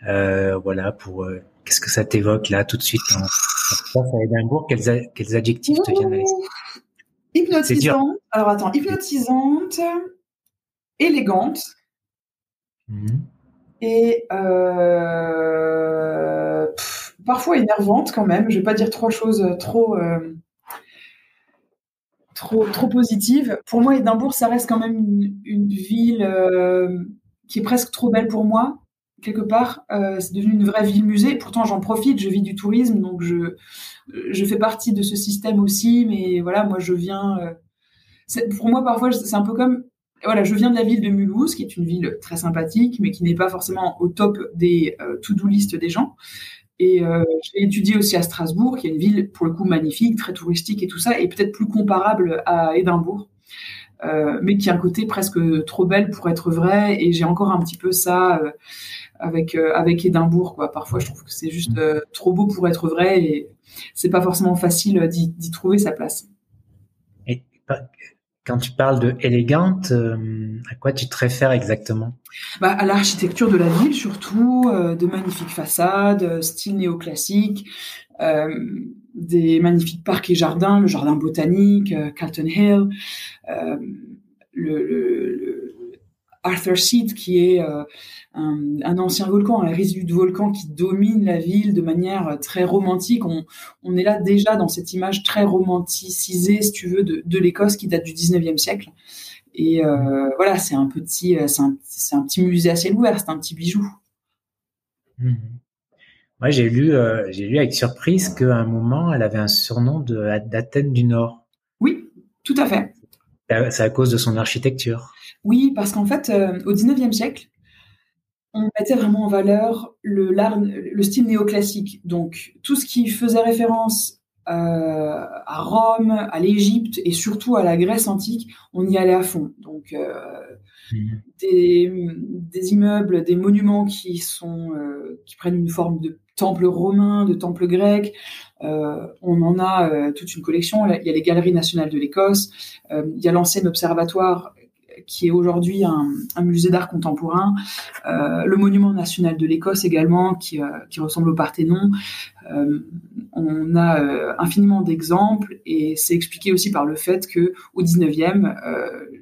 euh, voilà, pour euh, qu'est-ce que ça t'évoque là tout de suite en, à Édimbourg, quels, quels adjectifs te viennent à l'esprit? Hypnotisante. Alors attends, hypnotisante, élégante. Mmh. Et parfois énervante quand même. Je vais pas dire trois choses trop trop, trop positive. Pour moi, Édimbourg, ça reste quand même une, ville euh, qui est presque trop belle pour moi. Quelque part, euh, c'est devenu une vraie ville musée. Pourtant, j'en profite. Je vis du tourisme, donc je je fais partie de ce système aussi. Mais voilà, moi, je viens. Euh, pour moi, parfois, c'est un peu comme voilà, je viens de la ville de Mulhouse, qui est une ville très sympathique, mais qui n'est pas forcément au top des to-do list des gens. Et euh, j'ai étudié aussi à Strasbourg, qui est une ville pour le coup magnifique, très touristique et tout ça, et peut-être plus comparable à Édimbourg, euh, mais qui a un côté presque trop belle pour être vrai. Et j'ai encore un petit peu ça euh, avec euh, avec Édimbourg, quoi. Parfois, je trouve que c'est juste euh, trop beau pour être vrai, et c'est pas forcément facile d'y trouver sa place. Et quand tu parles de élégante, euh, à quoi tu te réfères exactement? Bah, À l'architecture de la ville surtout, euh, de magnifiques façades, euh, style néoclassique. des magnifiques parcs et jardins, le jardin botanique, Carlton Hill, le, Arthur Seat, qui est un, ancien volcan, un résidu de volcan qui domine la ville de manière très romantique. On, on est là déjà dans cette image très romanticisée, si tu veux, de, de l'Écosse qui date du 19e siècle. Et euh, voilà, c'est un petit, euh, c'est un, un, petit musée à ciel ouvert, c'est un petit bijou. Mmh. Moi, j'ai lu, euh, j'ai lu avec surprise qu'à un moment, elle avait un surnom d'Athènes du Nord. Oui, tout à fait. C'est à cause de son architecture. Oui, parce qu'en fait, au 19e siècle, on mettait vraiment en valeur le, le style néoclassique. Donc, tout ce qui faisait référence euh, à Rome, à l'Égypte et surtout à la Grèce antique, on y allait à fond. Donc, euh, mhm. des, immeubles, des monuments qui sont euh, qui prennent une forme de temple romain, de temple grec. on en a toute une collection. Il y a les galeries nationales de l'Écosse. il y a l'ancien observatoire qui est aujourd'hui un, musée d'art contemporain, euh, le monument national de l'Écosse également, qui, euh, ressemble au Parthénon. Euh, on a infiniment d'exemples et c'est expliqué aussi par le fait que au 19e,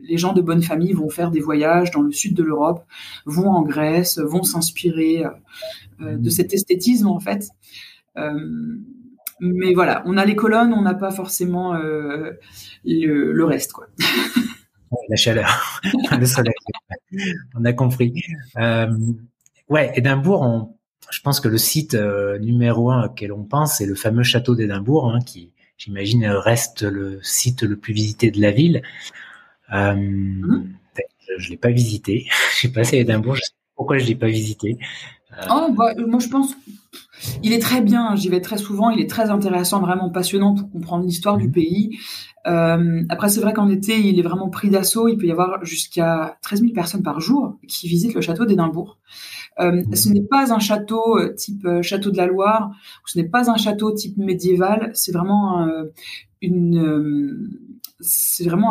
les gens de bonne famille vont faire des voyages dans le sud de l'Europe, vont en Grèce, vont s'inspirer de cet esthétisme en fait. mais voilà, on a les colonnes, on n'a pas forcément le, le, reste, quoi. la chaleur, le soleil. on a compris. Euh, ouais, Édimbourg, on, je pense que le site euh, numéro un auquel on pense, c'est le fameux château d'Édimbourg, hein, qui, j'imagine, reste le site le plus visité de la ville. Euh, mmh. Je, l'ai pas visité. J'ai passé à Édimbourg. Je sais pas pourquoi je l'ai pas visité. Oh, bah, moi, je pense. Il est très bien, j'y vais très souvent, il est très intéressant, vraiment passionnant pour comprendre l'histoire du mmh. pays. Euh, après, c'est vrai qu'en été, il est vraiment pris d'assaut. Il peut y avoir jusqu'à 13 000 personnes par jour qui visitent le château d'Édimbourg. Euh, ce n'est pas un château euh, type château de la Loire, ce n'est pas un château type médiéval. C'est vraiment un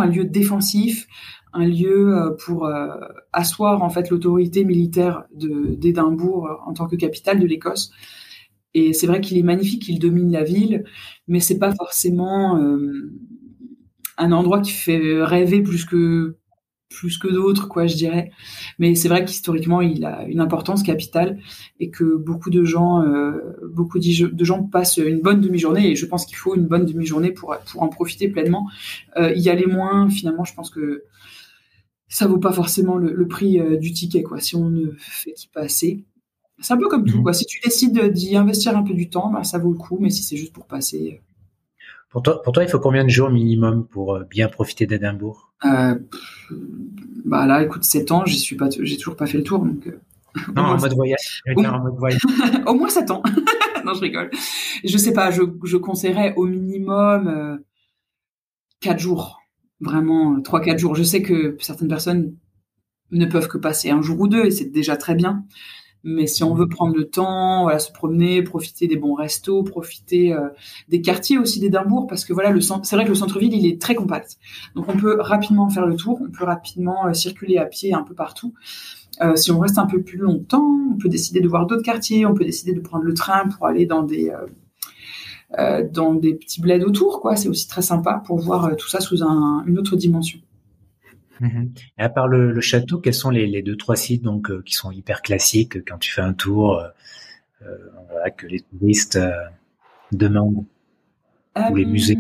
lieu défensif, un lieu pour asseoir en fait l'autorité militaire d'Édimbourg en tant que capitale de l'Écosse. Et c'est vrai qu'il est magnifique, il domine la ville, mais c'est pas forcément un endroit qui fait rêver plus que plus que d'autres, quoi, je dirais. Mais c'est vrai qu'historiquement, il a une importance capitale et que beaucoup de gens, euh, beaucoup de gens passent une bonne demi-journée et je pense qu'il faut une bonne demi-journée pour pour en profiter pleinement. Euh, y aller moins, finalement, je pense que ça vaut pas forcément le, prix euh, du ticket, quoi. Si on ne fait qu'y passer, c'est un peu comme tout, mmh. quoi. Si tu décides d'y investir un peu du temps, bah, ça vaut le coup. Mais si c'est juste pour passer, pour toi, pour toi, il faut combien de jours minimum pour euh, bien profiter d'Édimbourg? Euh, Bah là, écoute, 7 ans, j'y suis pas, j'ai toujours pas fait le tour, donc. Euh, non, en mode, voyage. en mode voyage. au moins 7 ans. non, je rigole. Je sais pas, je, je conseillerais au minimum euh, 4 jours. Vraiment, 3-4 euh, jours. Je sais que certaines personnes ne peuvent que passer un jour ou deux et c'est déjà très bien. Mais si on veut prendre le temps, voilà, se promener, profiter des bons restos, profiter euh, des quartiers aussi d'Édimbourg, parce que voilà, le c'est vrai que le centre-ville il est très compact, donc on peut rapidement faire le tour, on peut rapidement euh, circuler à pied un peu partout. Euh, si on reste un peu plus longtemps, on peut décider de voir d'autres quartiers, on peut décider de prendre le train pour aller dans des dans des petits bleds autour, quoi. C'est aussi très sympa pour voir tout ça sous une autre dimension. Mhm. Et à part le, château, quels sont les, deux trois sites donc euh, qui sont hyper classiques quand tu fais un tour, euh, euh que les touristes euh, demandent ou les musées?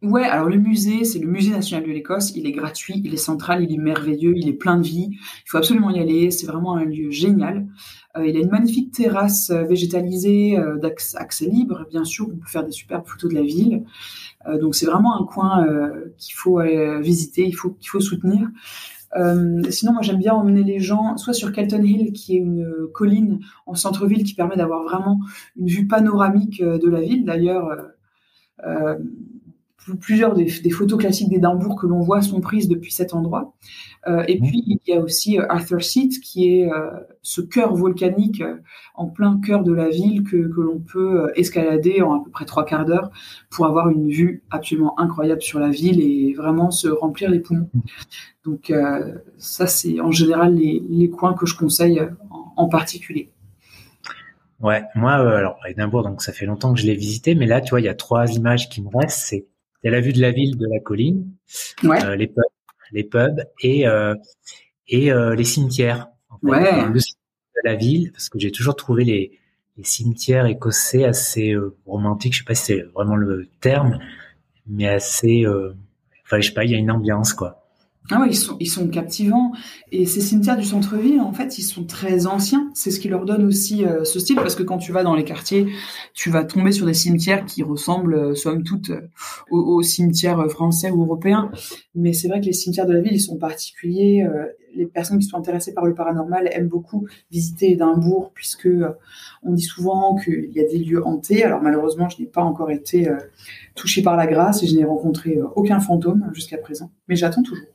Ouais, alors le musée, c'est le musée national de l'Écosse. Il est gratuit, il est central, il est merveilleux, il est plein de vie. Il faut absolument y aller. C'est vraiment un lieu génial. il a une magnifique terrasse végétalisée d'accès libre. Bien sûr, on peut faire des superbes photos de la ville. Euh, donc c'est vraiment un coin euh, qu'il faut visiter, il faut qu'il faut soutenir. Euh, sinon, moi, j'aime bien emmener les gens soit sur Kelton Hill, qui est une colline en centre-ville qui permet d'avoir vraiment une vue panoramique de la ville. D'ailleurs, euh, plusieurs des, photos classiques d'Édimbourg que l'on voit sont prises depuis cet endroit. Euh, et puis il y a aussi euh, Arthur Seat, qui est euh, ce cœur volcanique en plein cœur de la ville que, que l'on peut escalader en à peu près trois quarts d'heure pour avoir une vue absolument incroyable sur la ville et vraiment se remplir les poumons. Donc ça c'est en général les, les, coins que je conseille en, en particulier. Ouais, moi, alors Édimbourg, donc ça fait longtemps que je l'ai visité, mais là, tu vois, il y a trois images qui me restent. C'est la vue de la ville, de la colline, les pubs, les pubs et et les cimetières. ouais. Le de la ville, parce que j'ai toujours trouvé les les cimetières écossais assez euh, romantiques. Je sais pas si c'est vraiment le terme, mais assez. Euh, enfin, je sais pas, il y a une ambiance quoi. Ah ouais, ils sont, ils sont captivants. Et ces cimetières du centre-ville, en fait, ils sont très anciens. C'est ce qui leur donne aussi euh, ce style, parce que quand tu vas dans les quartiers, tu vas tomber sur des cimetières qui ressemblent, euh, somme toute, euh, aux, cimetières français ou européens. Mais c'est vrai que les cimetières de la ville, ils sont particuliers. les personnes qui sont intéressées par le paranormal aiment beaucoup visiter Édimbourg, puisque on dit souvent qu'il y a des lieux hantés. Alors malheureusement, je n'ai pas encore été touchée par la grâce et je n'ai rencontré aucun fantôme jusqu'à présent. Mais j'attends toujours.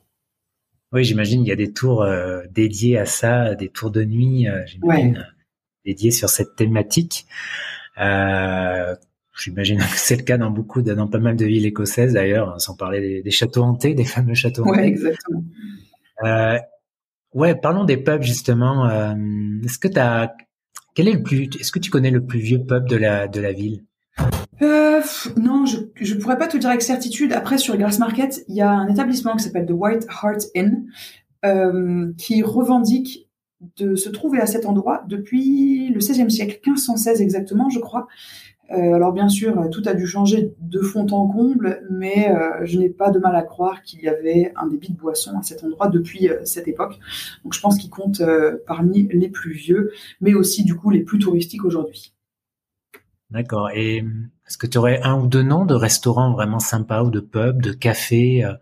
Oui, j'imagine il y a des tours euh, dédiés à ça, des tours de nuit, euh, j'imagine, dédiés sur cette thématique. Euh, j'imagine que c'est le cas dans beaucoup, de, dans pas mal de villes écossaises d'ailleurs, sans parler des, châteaux hantés, des fameux châteaux hantés. Ouais, exactement. Euh, ouais, parlons des pubs justement. est-ce que tu as, quel est le plus, est-ce que tu connais le plus vieux pub de la de la ville? Euh, non, je je pourrais pas te dire avec certitude. Après, sur Grass Market, il y a un établissement qui s'appelle The White Hart Inn euh, qui revendique de se trouver à cet endroit depuis le XVIe siècle, 1516 exactement, je crois. Euh, alors bien sûr, tout a dû changer de fond en comble, mais euh, je n'ai pas de mal à croire qu'il y avait un débit de boisson à cet endroit depuis euh, cette époque. Donc je pense qu'il compte euh, parmi les plus vieux, mais aussi du coup les plus touristiques aujourd'hui. D'accord. Et est-ce que tu aurais un ou deux noms de restaurants vraiment sympas ou de pubs, de cafés, euh,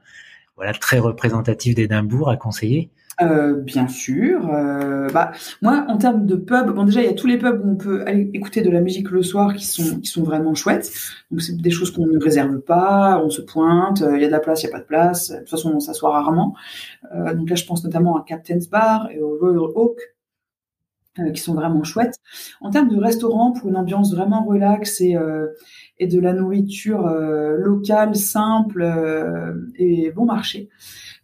voilà, très représentatifs d'Édimbourg à conseiller? Euh, bien sûr. Euh, bah, moi, en termes de pubs, bon déjà il y a tous les pubs où on peut aller écouter de la musique le soir qui sont qui sont vraiment chouettes. Donc c'est des choses qu'on ne réserve pas, on se pointe, il y a de la place, il y a pas de place. De toute façon, on s'assoit rarement. donc là, je pense notamment à Captain's Bar et au Royal Oak euh, qui sont vraiment chouettes. En termes de restaurant, pour une ambiance vraiment relaxe et, euh, et de la nourriture euh, locale, simple et bon marché,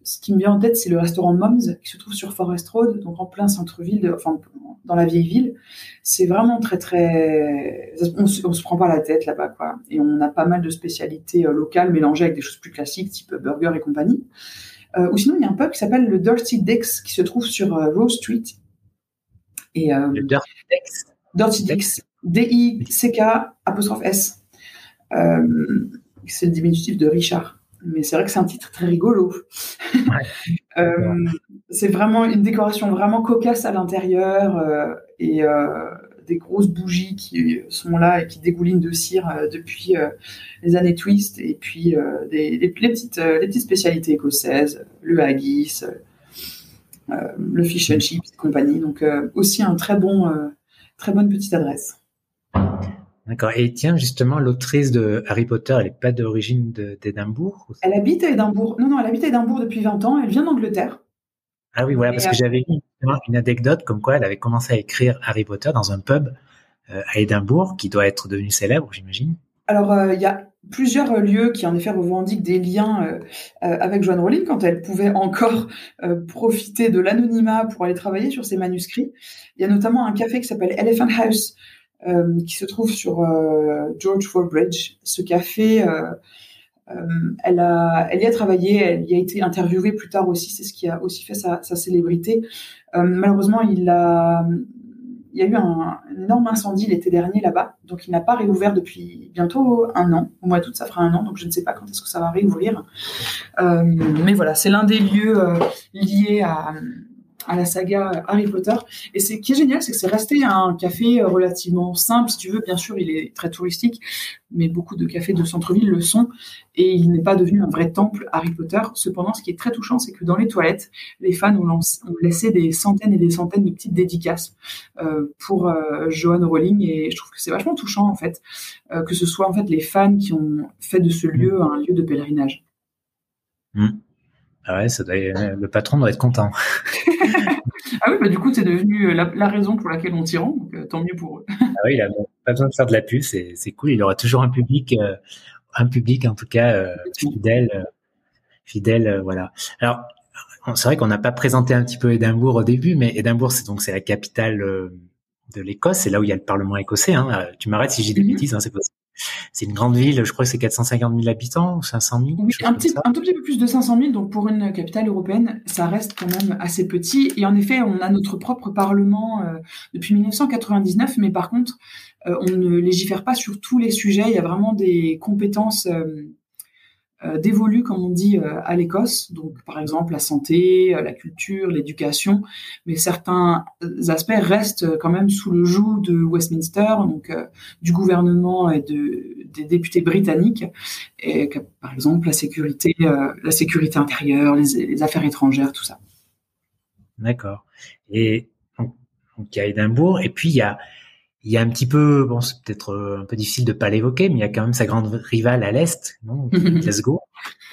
ce qui me vient en tête, c'est le restaurant Moms qui se trouve sur Forest Road, donc en plein centre-ville, enfin dans la vieille ville. C'est vraiment très très, on se, se prend pas la tête là-bas quoi. Et on a pas mal de spécialités locales mélangées avec des choses plus classiques, type burger et compagnie. ou sinon, il y a un pub qui s'appelle le Dirty Dicks qui se trouve sur Rose Street et, euh, Dirty Dicks. Dirty Dicks. D-I-C-K apostrophe S. Euh, c'est le diminutif de Richard. Mais c'est vrai que c'est un titre très rigolo. euh, c'est vraiment une décoration vraiment cocasse à l'intérieur euh, et des grosses bougies qui sont là et qui dégoulinent de cire depuis les années Twist et puis des, les, petites, les petites spécialités écossaises, le haggis, le fish and chips et compagnie. Donc euh, aussi un très bon, euh, très bonne petite adresse. D'accord. Et tiens, justement, l'autrice de Harry Potter, elle n'est pas d'origine d'Édimbourg Elle habite à Édimbourg. Non, non, elle habite à Édimbourg depuis 20 ans. Elle vient d'Angleterre. Ah oui, voilà, parce que j'avais lu une anecdote comme quoi elle avait commencé à écrire Harry Potter dans un pub à Édimbourg, qui doit être devenu célèbre, j'imagine. Alors, il y a plusieurs lieux qui en effet revendiquent des liens euh, euh, avec Joanne Rowling quand elle pouvait encore euh, profiter de l'anonymat pour aller travailler sur ses manuscrits. Il y a notamment un café qui s'appelle Elephant House qui se trouve sur George Ford Bridge. Ce café, elle, y a travaillé, elle y a été interviewée plus tard aussi, c'est ce qui a aussi fait sa célébrité. malheureusement, il a il y a eu un, énorme incendie l'été dernier là-bas, donc il n'a pas réouvert depuis bientôt un an. Au mois d'août, ça fera un an, donc je ne sais pas quand est-ce que ça va réouvrir. Euh, mais voilà, c'est l'un des lieux euh, liés à, à la saga Harry Potter. Et c'est qui est génial, c'est que c'est resté un café relativement simple, si tu veux. Bien sûr, il est très touristique, mais beaucoup de cafés de centre-ville le sont. Et il n'est pas devenu un vrai temple Harry Potter. Cependant, ce qui est très touchant, c'est que dans les toilettes, les fans ont, laissé des centaines et des centaines de petites dédicaces euh, pour euh, Joanne Rowling. Et je trouve que c'est vachement touchant, en fait, euh, que ce soit en fait les fans qui ont fait de ce lieu un lieu de pèlerinage. Mmh. Ah ouais, ça doit, le patron doit être content. ah oui, bah du coup, c'est devenu la, raison pour laquelle on t'y rend, donc euh, tant mieux pour eux. ah oui, il a pas besoin de faire de la puce, c'est cool. Il aura toujours un public, euh, un public en tout cas euh, fidèle, fidèle, voilà. Alors, c'est vrai qu'on n'a pas présenté un petit peu Édimbourg au début, mais Édimbourg, c'est donc c'est la capitale de l'Écosse, c'est là où il y a le Parlement écossais. Hein. Tu m'arrêtes si j'ai des mhm. bêtises, hein, c'est possible. C'est une grande ville, je crois que c'est 450 000 habitants ou 500 000 Oui, un, petit, un tout petit peu plus de 500 000, donc pour une capitale européenne, ça reste quand même assez petit. Et en effet, on a notre propre Parlement euh, depuis 1999, mais par contre, euh, on ne légifère pas sur tous les sujets. Il y a vraiment des compétences euh, euh, dévolus, comme on dit, euh, à l'Écosse. Donc, par exemple, la santé, euh, la culture, l'éducation. Mais certains aspects restent quand même sous le joug de Westminster, donc du gouvernement et de, des députés britanniques. Par exemple, la sécurité, la sécurité intérieure, les, les affaires étrangères, tout ça. D'accord. Et donc, il y a Édimbourg, et puis il y a il y a un petit peu, bon, c'est peut-être euh, un peu difficile de pas l'évoquer, mais il y a quand même sa grande rivale à l'est, non, Glasgow,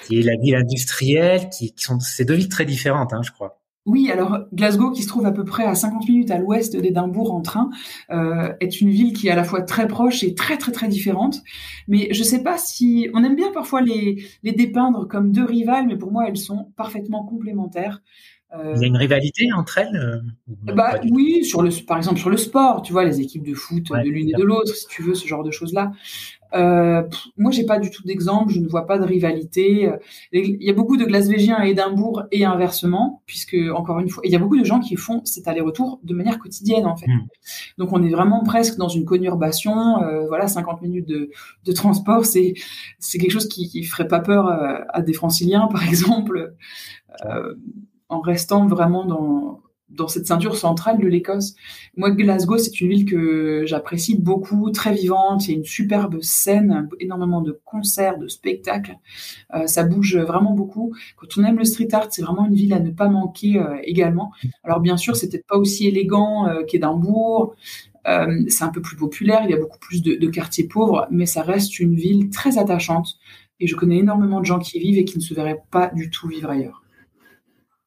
qui est la ville industrielle, qui, qui sont ces deux villes très différentes, hein, je crois. Oui, alors Glasgow, qui se trouve à peu près à 50 minutes à l'ouest d'Édimbourg en train, euh, est une ville qui est à la fois très proche et très très très différente. Mais je sais pas si on aime bien parfois les, les dépeindre comme deux rivales, mais pour moi elles sont parfaitement complémentaires. Euh, il y a une rivalité entre elles euh, bah, Oui, sur le, par exemple sur le sport, tu vois, les équipes de foot de l'une et de l'autre, si tu veux, ce genre de choses-là. Euh, moi, j'ai pas du tout d'exemple, je ne vois pas de rivalité. Il y a beaucoup de Glasvégiens à Édimbourg et inversement, puisque encore une fois, il y a beaucoup de gens qui font cet aller-retour de manière quotidienne en fait. Hmm. Donc, on est vraiment presque dans une conurbation. Euh, voilà, 50 minutes de, de transport, c'est c'est quelque chose qui, qui ferait pas peur à, à des Franciliens, par exemple. Euh, en restant vraiment dans, dans cette ceinture centrale de l'Écosse. Moi, Glasgow, c'est une ville que j'apprécie beaucoup, très vivante. Il y a une superbe scène, énormément de concerts, de spectacles. Euh, ça bouge vraiment beaucoup. Quand on aime le street art, c'est vraiment une ville à ne pas manquer euh, également. Alors bien sûr, c'est peut-être pas aussi élégant euh, qu'Édimbourg. Euh, c'est un peu plus populaire. Il y a beaucoup plus de, de quartiers pauvres, mais ça reste une ville très attachante. Et je connais énormément de gens qui y vivent et qui ne se verraient pas du tout vivre ailleurs.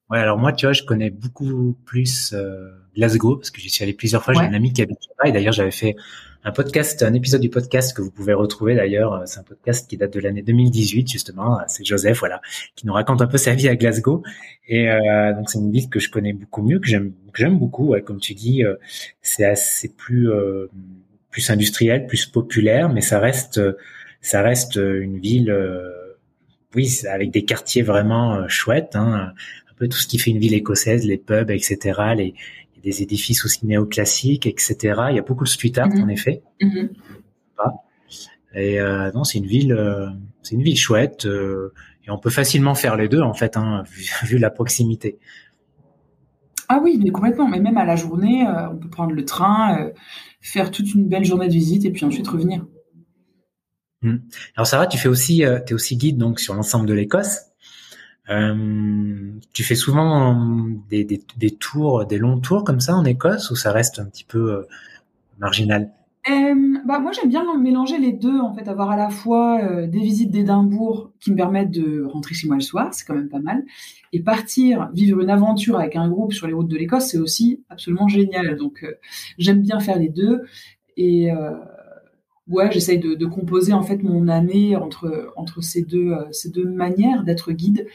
Ouais, alors moi, tu vois, je connais beaucoup plus euh, Glasgow parce que j'y suis allé plusieurs fois. J'ai un ami qui habite là et d'ailleurs, j'avais fait un podcast, un épisode du podcast que vous pouvez retrouver d'ailleurs. C'est un podcast qui date de l'année 2018 justement. C'est Joseph, voilà, qui nous raconte un peu sa vie à Glasgow. Et euh, donc, c'est une ville que je connais beaucoup mieux, que j'aime, que j'aime beaucoup. Ouais, comme tu dis, euh, c'est assez plus euh, plus industriel, plus populaire, mais ça reste ça reste une ville. oui, avec des quartiers vraiment chouettes, hein, peu tout ce qui fait une ville écossaise, les pubs, etc. Les, il y a des édifices aussi néoclassiques, etc. Il y a beaucoup de street art en mhm. effet. Mhm. Et euh, non, c'est une ville, euh, c'est une ville chouette euh, et on peut facilement faire les deux en fait, hein, vu, la proximité. Ah oui, mais complètement. Mais même à la journée, on peut prendre le train, faire toute une belle journée de visite et puis ensuite revenir. Hmm. Alors Sarah, tu fais aussi, tu es aussi guide donc sur l'ensemble de l'Écosse. Euh, tu fais souvent des, des, tours, des longs tours comme ça en Écosse ou ça reste un petit peu euh, marginal? Bah moi j'aime bien mélanger les deux en fait, avoir à la fois euh, des visites d'Édimbourg qui me permettent de rentrer chez moi le soir, c'est quand même pas mal, et partir vivre une aventure avec un groupe sur les routes de l'Écosse, c'est aussi absolument génial. Donc j'aime bien faire les deux et ouais, j'essaye de, de, composer en fait mon année entre entre ces deux ces deux manières d'être guide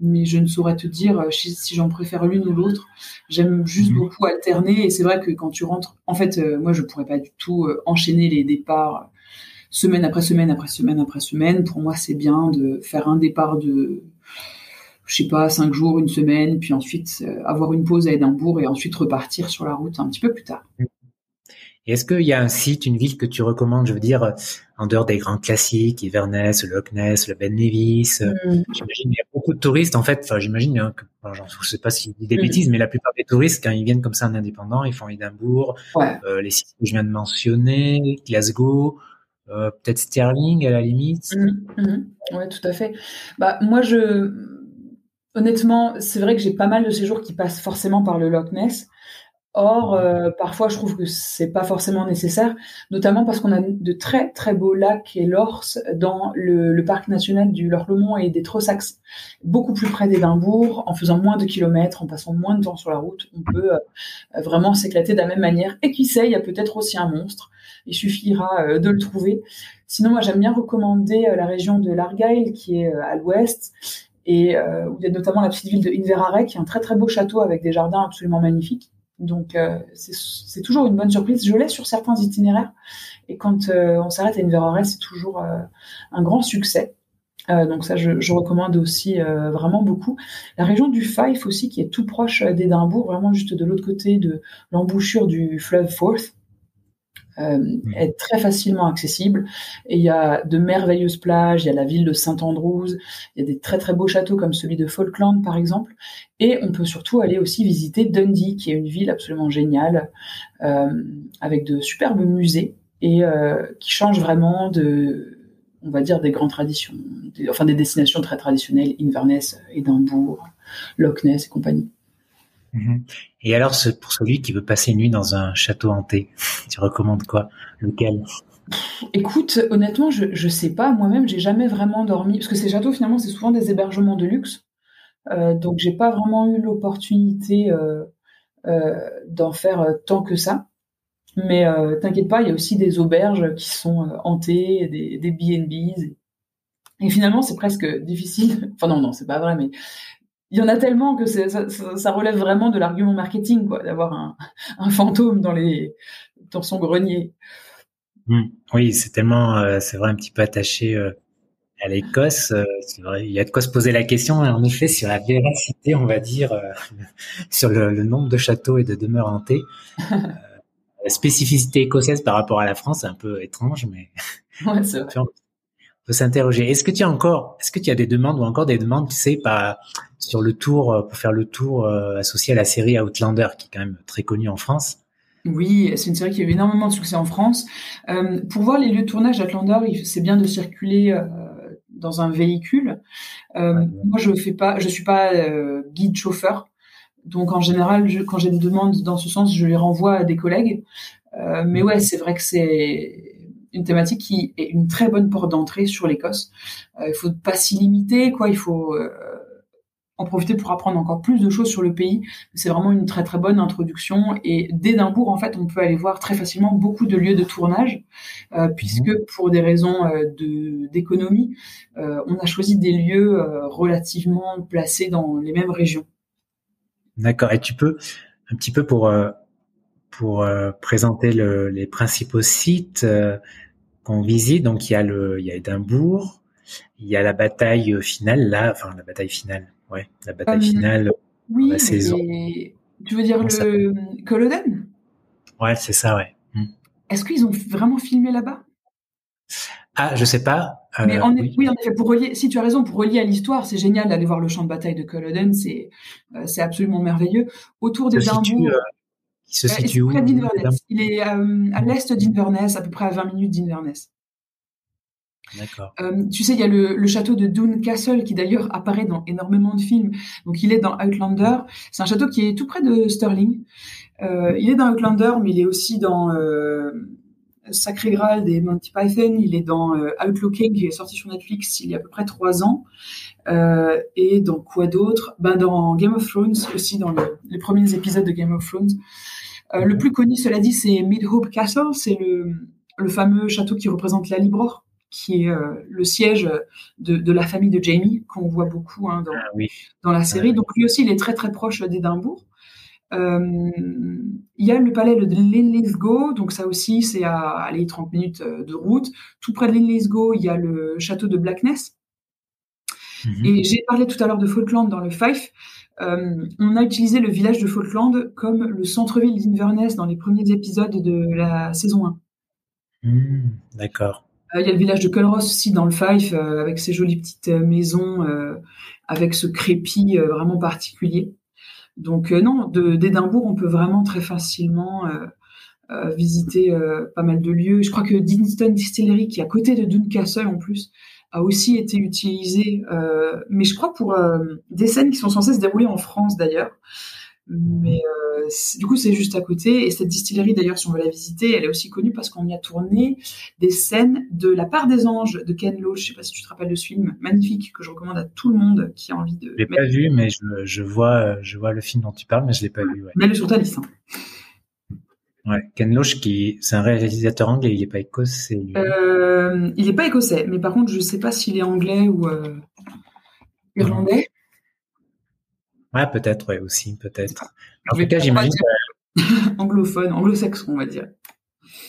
mais je ne saurais te dire euh, si j'en préfère l'une ou l'autre. J'aime juste mhm. beaucoup alterner et c'est vrai que quand tu rentres, en fait, euh, moi je pourrais pas du tout euh, enchaîner les départs semaine après semaine après semaine après semaine. Pour moi, c'est bien de faire un départ de, je sais pas, cinq jours, une semaine, puis ensuite avoir une pause à Édimbourg et ensuite repartir sur la route un petit peu plus tard. Et est-ce qu'il y a un site, une ville que tu recommandes, je veux dire, en dehors des grands classiques, Inverness, le Loch Ness, le Ben Nevis mm. J'imagine qu'il y a beaucoup de touristes, en fait. Enfin, j'imagine hein, que, enfin, je sais pas si je dis des mm. bêtises, mais la plupart des touristes, quand ils viennent comme ça en indépendant, ils font Édimbourg, euh, les sites que je viens de mentionner, Glasgow, euh, peut-être Sterling à la limite. Mm, ouais, tout à fait. Bah, moi, je, honnêtement, c'est vrai que j'ai pas mal de séjours qui passent forcément par le Loch Ness. Or, euh, parfois, je trouve que c'est pas forcément nécessaire, notamment parce qu'on a de très très beaux lacs et lors dans le, parc national du Lorlemont et des Trossachs, beaucoup plus près d'Édimbourg, en faisant moins de kilomètres, en passant moins de temps sur la route, on peut euh, vraiment s'éclater de la même manière. Et qui sait, il y a peut-être aussi un monstre. Il suffira euh, de le trouver. Sinon, moi, j'aime bien recommander la région de l'Argyle, qui est à l'ouest, et où il y a notamment la petite ville de Inverare, qui est un très très beau château avec des jardins absolument magnifiques Donc c'est toujours une bonne surprise. Je l'ai sur certains itinéraires et quand on s'arrête à Inverarel, c'est toujours un grand succès. donc ça, je, je recommande aussi vraiment beaucoup. La région du Fife aussi, qui est tout proche d'Édimbourg, vraiment juste de l'autre côté de l'embouchure du fleuve Forth, euh. Est très facilement accessible. Et il y a de merveilleuses plages, il y a la ville de Saint-Andrews, il y a des très très beaux châteaux comme celui de Falkland par exemple. Et on peut surtout aller aussi visiter Dundee, qui est une ville absolument géniale, euh, avec de superbes musées et euh, qui change vraiment de, on va dire, des grandes traditions, enfin des destinations très traditionnelles, Inverness, Édimbourg, Loch Ness et compagnie. Mhm. Et alors, pour celui qui veut passer une nuit dans un château hanté, tu recommandes quoi? Lequel? Écoute, honnêtement, je ne sais pas. Moi-même, j'ai jamais vraiment dormi parce que ces châteaux, finalement, c'est souvent des hébergements de luxe. Euh, donc, j'ai pas vraiment eu l'opportunité euh, euh, d'en faire euh, tant que ça. Mais t'inquiète pas, il y a aussi des auberges qui sont hantées, des, des. Et finalement, c'est presque difficile. Enfin non, non, c'est pas vrai, mais il y en a tellement que ça, ça, relève vraiment de l'argument marketing, quoi, d'avoir un, un, fantôme dans les dans son grenier. Mmh. Oui, c'est tellement, euh, c'est vrai, un petit peu attaché euh, à l'Écosse. Euh, c'est vrai, il y a de quoi se poser la question. En effet, sur la véracité, on va dire, sur le, le, nombre de châteaux et de demeures hantées. la spécificité écossaise par rapport à la France, c'est un peu étrange, mais ouais, c'est vrai peut s'interroger. Est-ce que tu as encore, est-ce que tu as des demandes ou encore des demandes, tu sais, pas sur le tour euh, pour faire le tour euh, associé à la série Outlander, qui est quand même très connue en France? Oui, c'est une série qui a eu énormément de succès en France. Euh, pour voir les lieux de tournage Outlander, c'est bien de circuler euh, dans un véhicule. Euh, Moi, je fais pas, je suis pas euh, guide chauffeur, donc en général, je, quand j'ai des demandes dans ce sens, je les renvoie à des collègues. mais ouais, c'est vrai que c'est une thématique qui est une très bonne porte d'entrée sur l'Écosse. Euh, il faut pas s'y limiter, quoi. Il faut euh, en profiter pour apprendre encore plus de choses sur le pays. C'est vraiment une très très bonne introduction. Et d'Édimbourg, en fait, on peut aller voir très facilement beaucoup de lieux de tournage, euh, puisque mhm. pour des raisons de d'économie, on a choisi des lieux relativement placés dans les mêmes régions. D'accord. Et tu peux un petit peu pour pour présenter le, les principaux sites qu'on visite. Donc il y a le, il y a Édimbourg, il y a la bataille finale là, enfin la bataille finale, ouais, la bataille euh, finale oui, la saison. Tu veux dire le Culloden Ouais, c'est ça, ouais. Hmm. Est-ce qu'ils ont vraiment filmé là-bas? Ah, je sais pas. Euh, Mais en oui. en effet, pour relier, si tu as raison, pour relier à l'histoire, c'est génial d'aller voir le champ de bataille de Culloden, c'est euh, absolument merveilleux. Autour d'Édimbourg, il se situe où Il est euh, à l'est d'Inverness, à peu près à 20 minutes d'Inverness. D'accord. Euh, tu sais, il y a le, château de Doon Castle qui d'ailleurs apparaît dans énormément de films. Donc il est dans Outlander. C'est un château qui est tout près de Stirling. Euh, il est dans Outlander, mais il est aussi dans Sacré Graal des Monty Python. Il est dans Outlooking qui est sorti sur Netflix il y a à peu près trois ans. et dans quoi d'autre? Ben dans Game of Thrones aussi, dans les premiers épisodes de Game of Thrones. Euh, le plus connu, cela dit, c'est Midhope Castle. C'est le, le fameux château qui représente la Libror, qui est euh, le siège de, de, la famille de Jamie, qu'on voit beaucoup hein, dans, ah dans la série. Ah Donc lui aussi, il est très très proche d'Édimbourg. Euh, il y a le palais de Linlithgow, donc ça aussi c'est à aller 30 minutes de route. Tout près de Linlithgow, il y a le château de Blackness. Mhm. Et j'ai parlé tout à l'heure de Falkland dans le Fife. Euh, on a utilisé le village de Falkland comme le centre-ville d'Inverness dans les premiers épisodes de la saison 1. Hmm, d'accord. Euh, il y a le village de Culross aussi dans le Fife, euh, avec ses jolies petites maisons, avec ce crépi vraiment particulier. Donc non, d'Édimbourg, on peut vraiment très facilement visiter pas mal de lieux. Je crois que Dinston Distillery, qui est à côté de Duncastle en plus, a aussi été utilisé, euh, mais je crois pour euh, des scènes qui sont censées se dérouler en France d'ailleurs. Mais euh, du coup, c'est juste à côté. Et cette distillerie, d'ailleurs, si on veut la visiter, elle est aussi connue parce qu'on y a tourné des scènes de La part des anges de Ken Loach. Je sais pas si tu te rappelles de ce film magnifique que je recommande à tout le monde qui a envie de. Je l'ai pas vu, mais je, je, vois, je vois le film dont tu parles, mais je l'ai pas vu. Ouais. Mets-le sur ta liste. Hein. Ouais, Ken Loach, qui c'est un réalisateur anglais, il est pas écossais. Euh, il est pas écossais, mais par contre, je sais pas s'il est anglais ou euh, irlandais. Ouais, peut-être, ouais, aussi, peut-être. En tout cas, j'imagine anglophone, anglo-saxon, on va dire.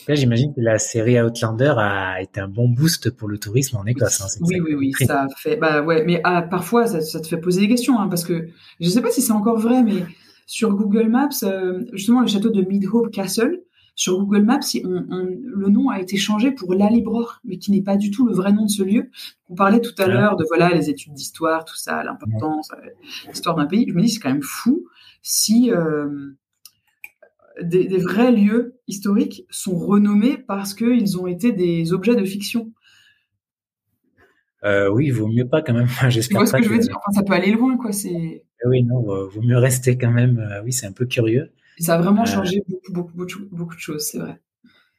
Là, j'imagine que la série Outlander a été un bon boost pour le tourisme en Écosse. Hein, oui, oui, oui, ça fait. Bah ouais, mais ah, parfois ça, ça, te fait poser des questions, hein, parce que je sais pas si c'est encore vrai, mais sur Google Maps, euh, justement, le château de Midhope Castle, sur Google Maps, on, on, le nom a été changé pour Lalibror, mais qui n'est pas du tout le vrai nom de ce lieu. On parlait tout à l'heure de voilà les études d'histoire, tout ça, l'importance, euh, l'histoire d'un pays. Je me dis c'est quand même fou si euh, des, des, vrais lieux historiques sont renommés parce qu'ils ont été des objets de fiction. Euh, oui, il vaut mieux pas quand même. J'espère. Tu vois ce que, je veux dire? Enfin, Ça peut aller loin, quoi. C'est. Eh oui, non, vaut mieux rester quand même. Euh, oui, c'est un peu curieux. ça a vraiment euh, changé beaucoup, beaucoup, beaucoup, beaucoup de choses, c'est vrai.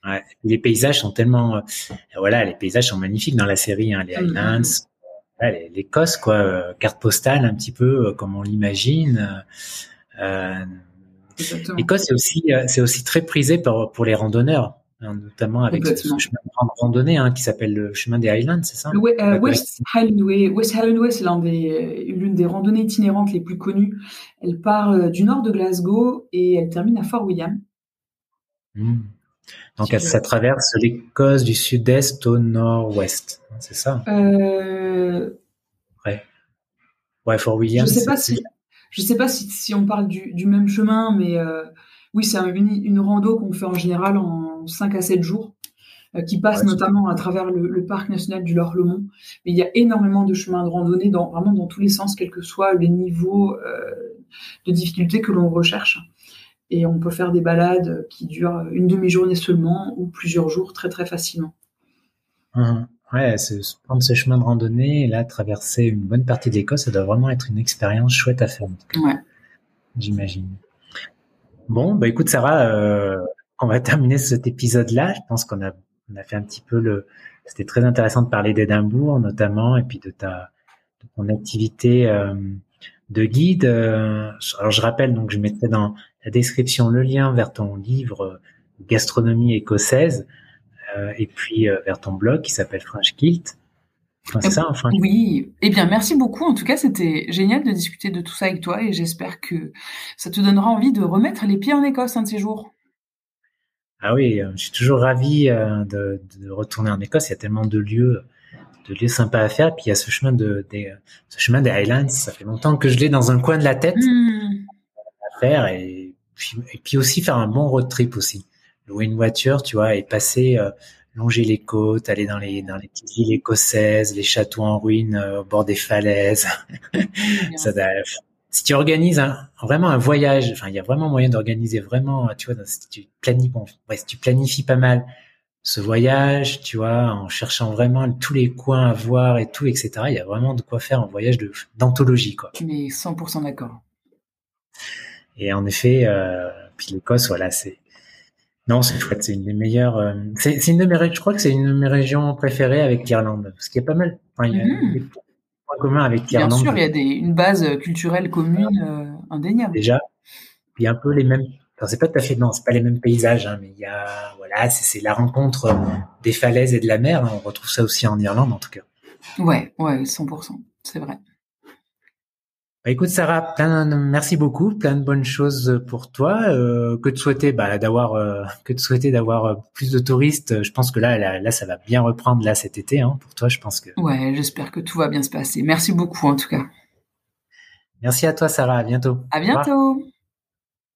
Ouais. Les paysages sont tellement, voilà, les paysages sont magnifiques dans la série, hein, les. Highlands, l'Écosse, quoi, carte postale un petit peu comme on l'imagine. L'Écosse, c'est aussi, c'est aussi très prisé pour, pour les randonneurs. Hein, notamment avec ce chemin de randonnée hein, qui s'appelle le chemin des Highlands, c'est ça? Euh, West Highland Way. West Highland Way, c'est euh, l'une des, randonnées itinérantes les plus connues. Elle part euh, du nord de Glasgow et elle termine à Fort William. Hmm. Donc ça traverse l'Écosse du sud-est au nord-ouest, hein, c'est ça? Euh... Ouais. Ouais, Fort William. Je sais pas si, je sais pas si, si on parle du, du même chemin, mais oui, c'est une, une rando qu'on fait en général en 5 à 7 jours, euh, qui passe notamment à travers le, parc national du Lort-le-Mont. Mais il y a énormément de chemins de randonnée, dans, vraiment dans tous les sens, quels que soient les niveaux euh, de difficulté que l'on recherche. Et on peut faire des balades qui durent une demi-journée seulement ou plusieurs jours très très facilement. Mmh. Ouais, prendre ce chemin de randonnée et là traverser une bonne partie de l'Écosse, ça doit vraiment être une expérience chouette à faire. Ouais. J'imagine. Bon, bah écoute Sarah, euh, on va terminer cet épisode-là. Je pense qu'on a, on a fait un petit peu le. C'était très intéressant de parler d'Édimbourg notamment et puis de ta de ton activité euh, de guide. Euh, alors je rappelle donc je mettrai dans la description le lien vers ton livre Gastronomie écossaise et puis vers ton blog qui s'appelle French Kilt. Oui, eh bien merci beaucoup. En tout cas, c'était génial de discuter de tout ça avec toi et j'espère que ça te donnera envie de remettre les pieds en Écosse un de ces jours. Ah oui, euh, je suis toujours ravi euh, de, retourner en Écosse. Il y a tellement de lieux, de lieux sympas à faire. puis il y a ce chemin de, des, ce chemin des Highlands. Ça fait longtemps que je l'ai dans un coin de la tête hmm. à faire et puis, et puis aussi faire un bon road trip aussi. Louer une voiture, tu vois, et passer euh, longer les côtes, aller dans les dans les petites villes écossaises, les châteaux en ruine euh, au bord des falaises. ça, si tu organises un, vraiment un voyage, enfin il y a vraiment moyen d'organiser vraiment, tu vois, si tu planifies, bon, si tu planifies pas mal ce voyage, tu vois, en cherchant vraiment tous les coins à voir et tout, etc. Il y a vraiment de quoi faire un voyage de d'anthologie, quoi. Tu es 100% d'accord. Et en effet, euh, puis l'Écosse, voilà, c'est non, c'est chouette, c'est une des meilleures. Euh, c'est, une de mes, je crois que c'est une de mes régions préférées avec l'Irlande, parce qu'il y a pas mal. Enfin, il y a mhm. des communs avec. Bien sûr, il y a des, une base culturelle commune euh, indéniable. Déjà, il y a un peu les mêmes. Enfin, c'est pas tout à fait non, c'est pas les mêmes paysages, hein, mais il y a voilà, c'est, la rencontre des falaises et de la mer. Hein, on retrouve ça aussi en Irlande, en tout cas. Ouais, ouais, 100%, c'est vrai. Bah, écoute Sarah, plein, merci beaucoup, plein de bonnes choses pour toi. Euh, que de souhaiter bah, d'avoir euh, que de souhaiter d'avoir euh, plus de touristes. Je pense que là, là, là, ça va bien reprendre là cet été. Hein, pour toi, je pense que. Ouais, j'espère que tout va bien se passer. Merci beaucoup en tout cas. Merci à toi Sarah. À bientôt. À bientôt.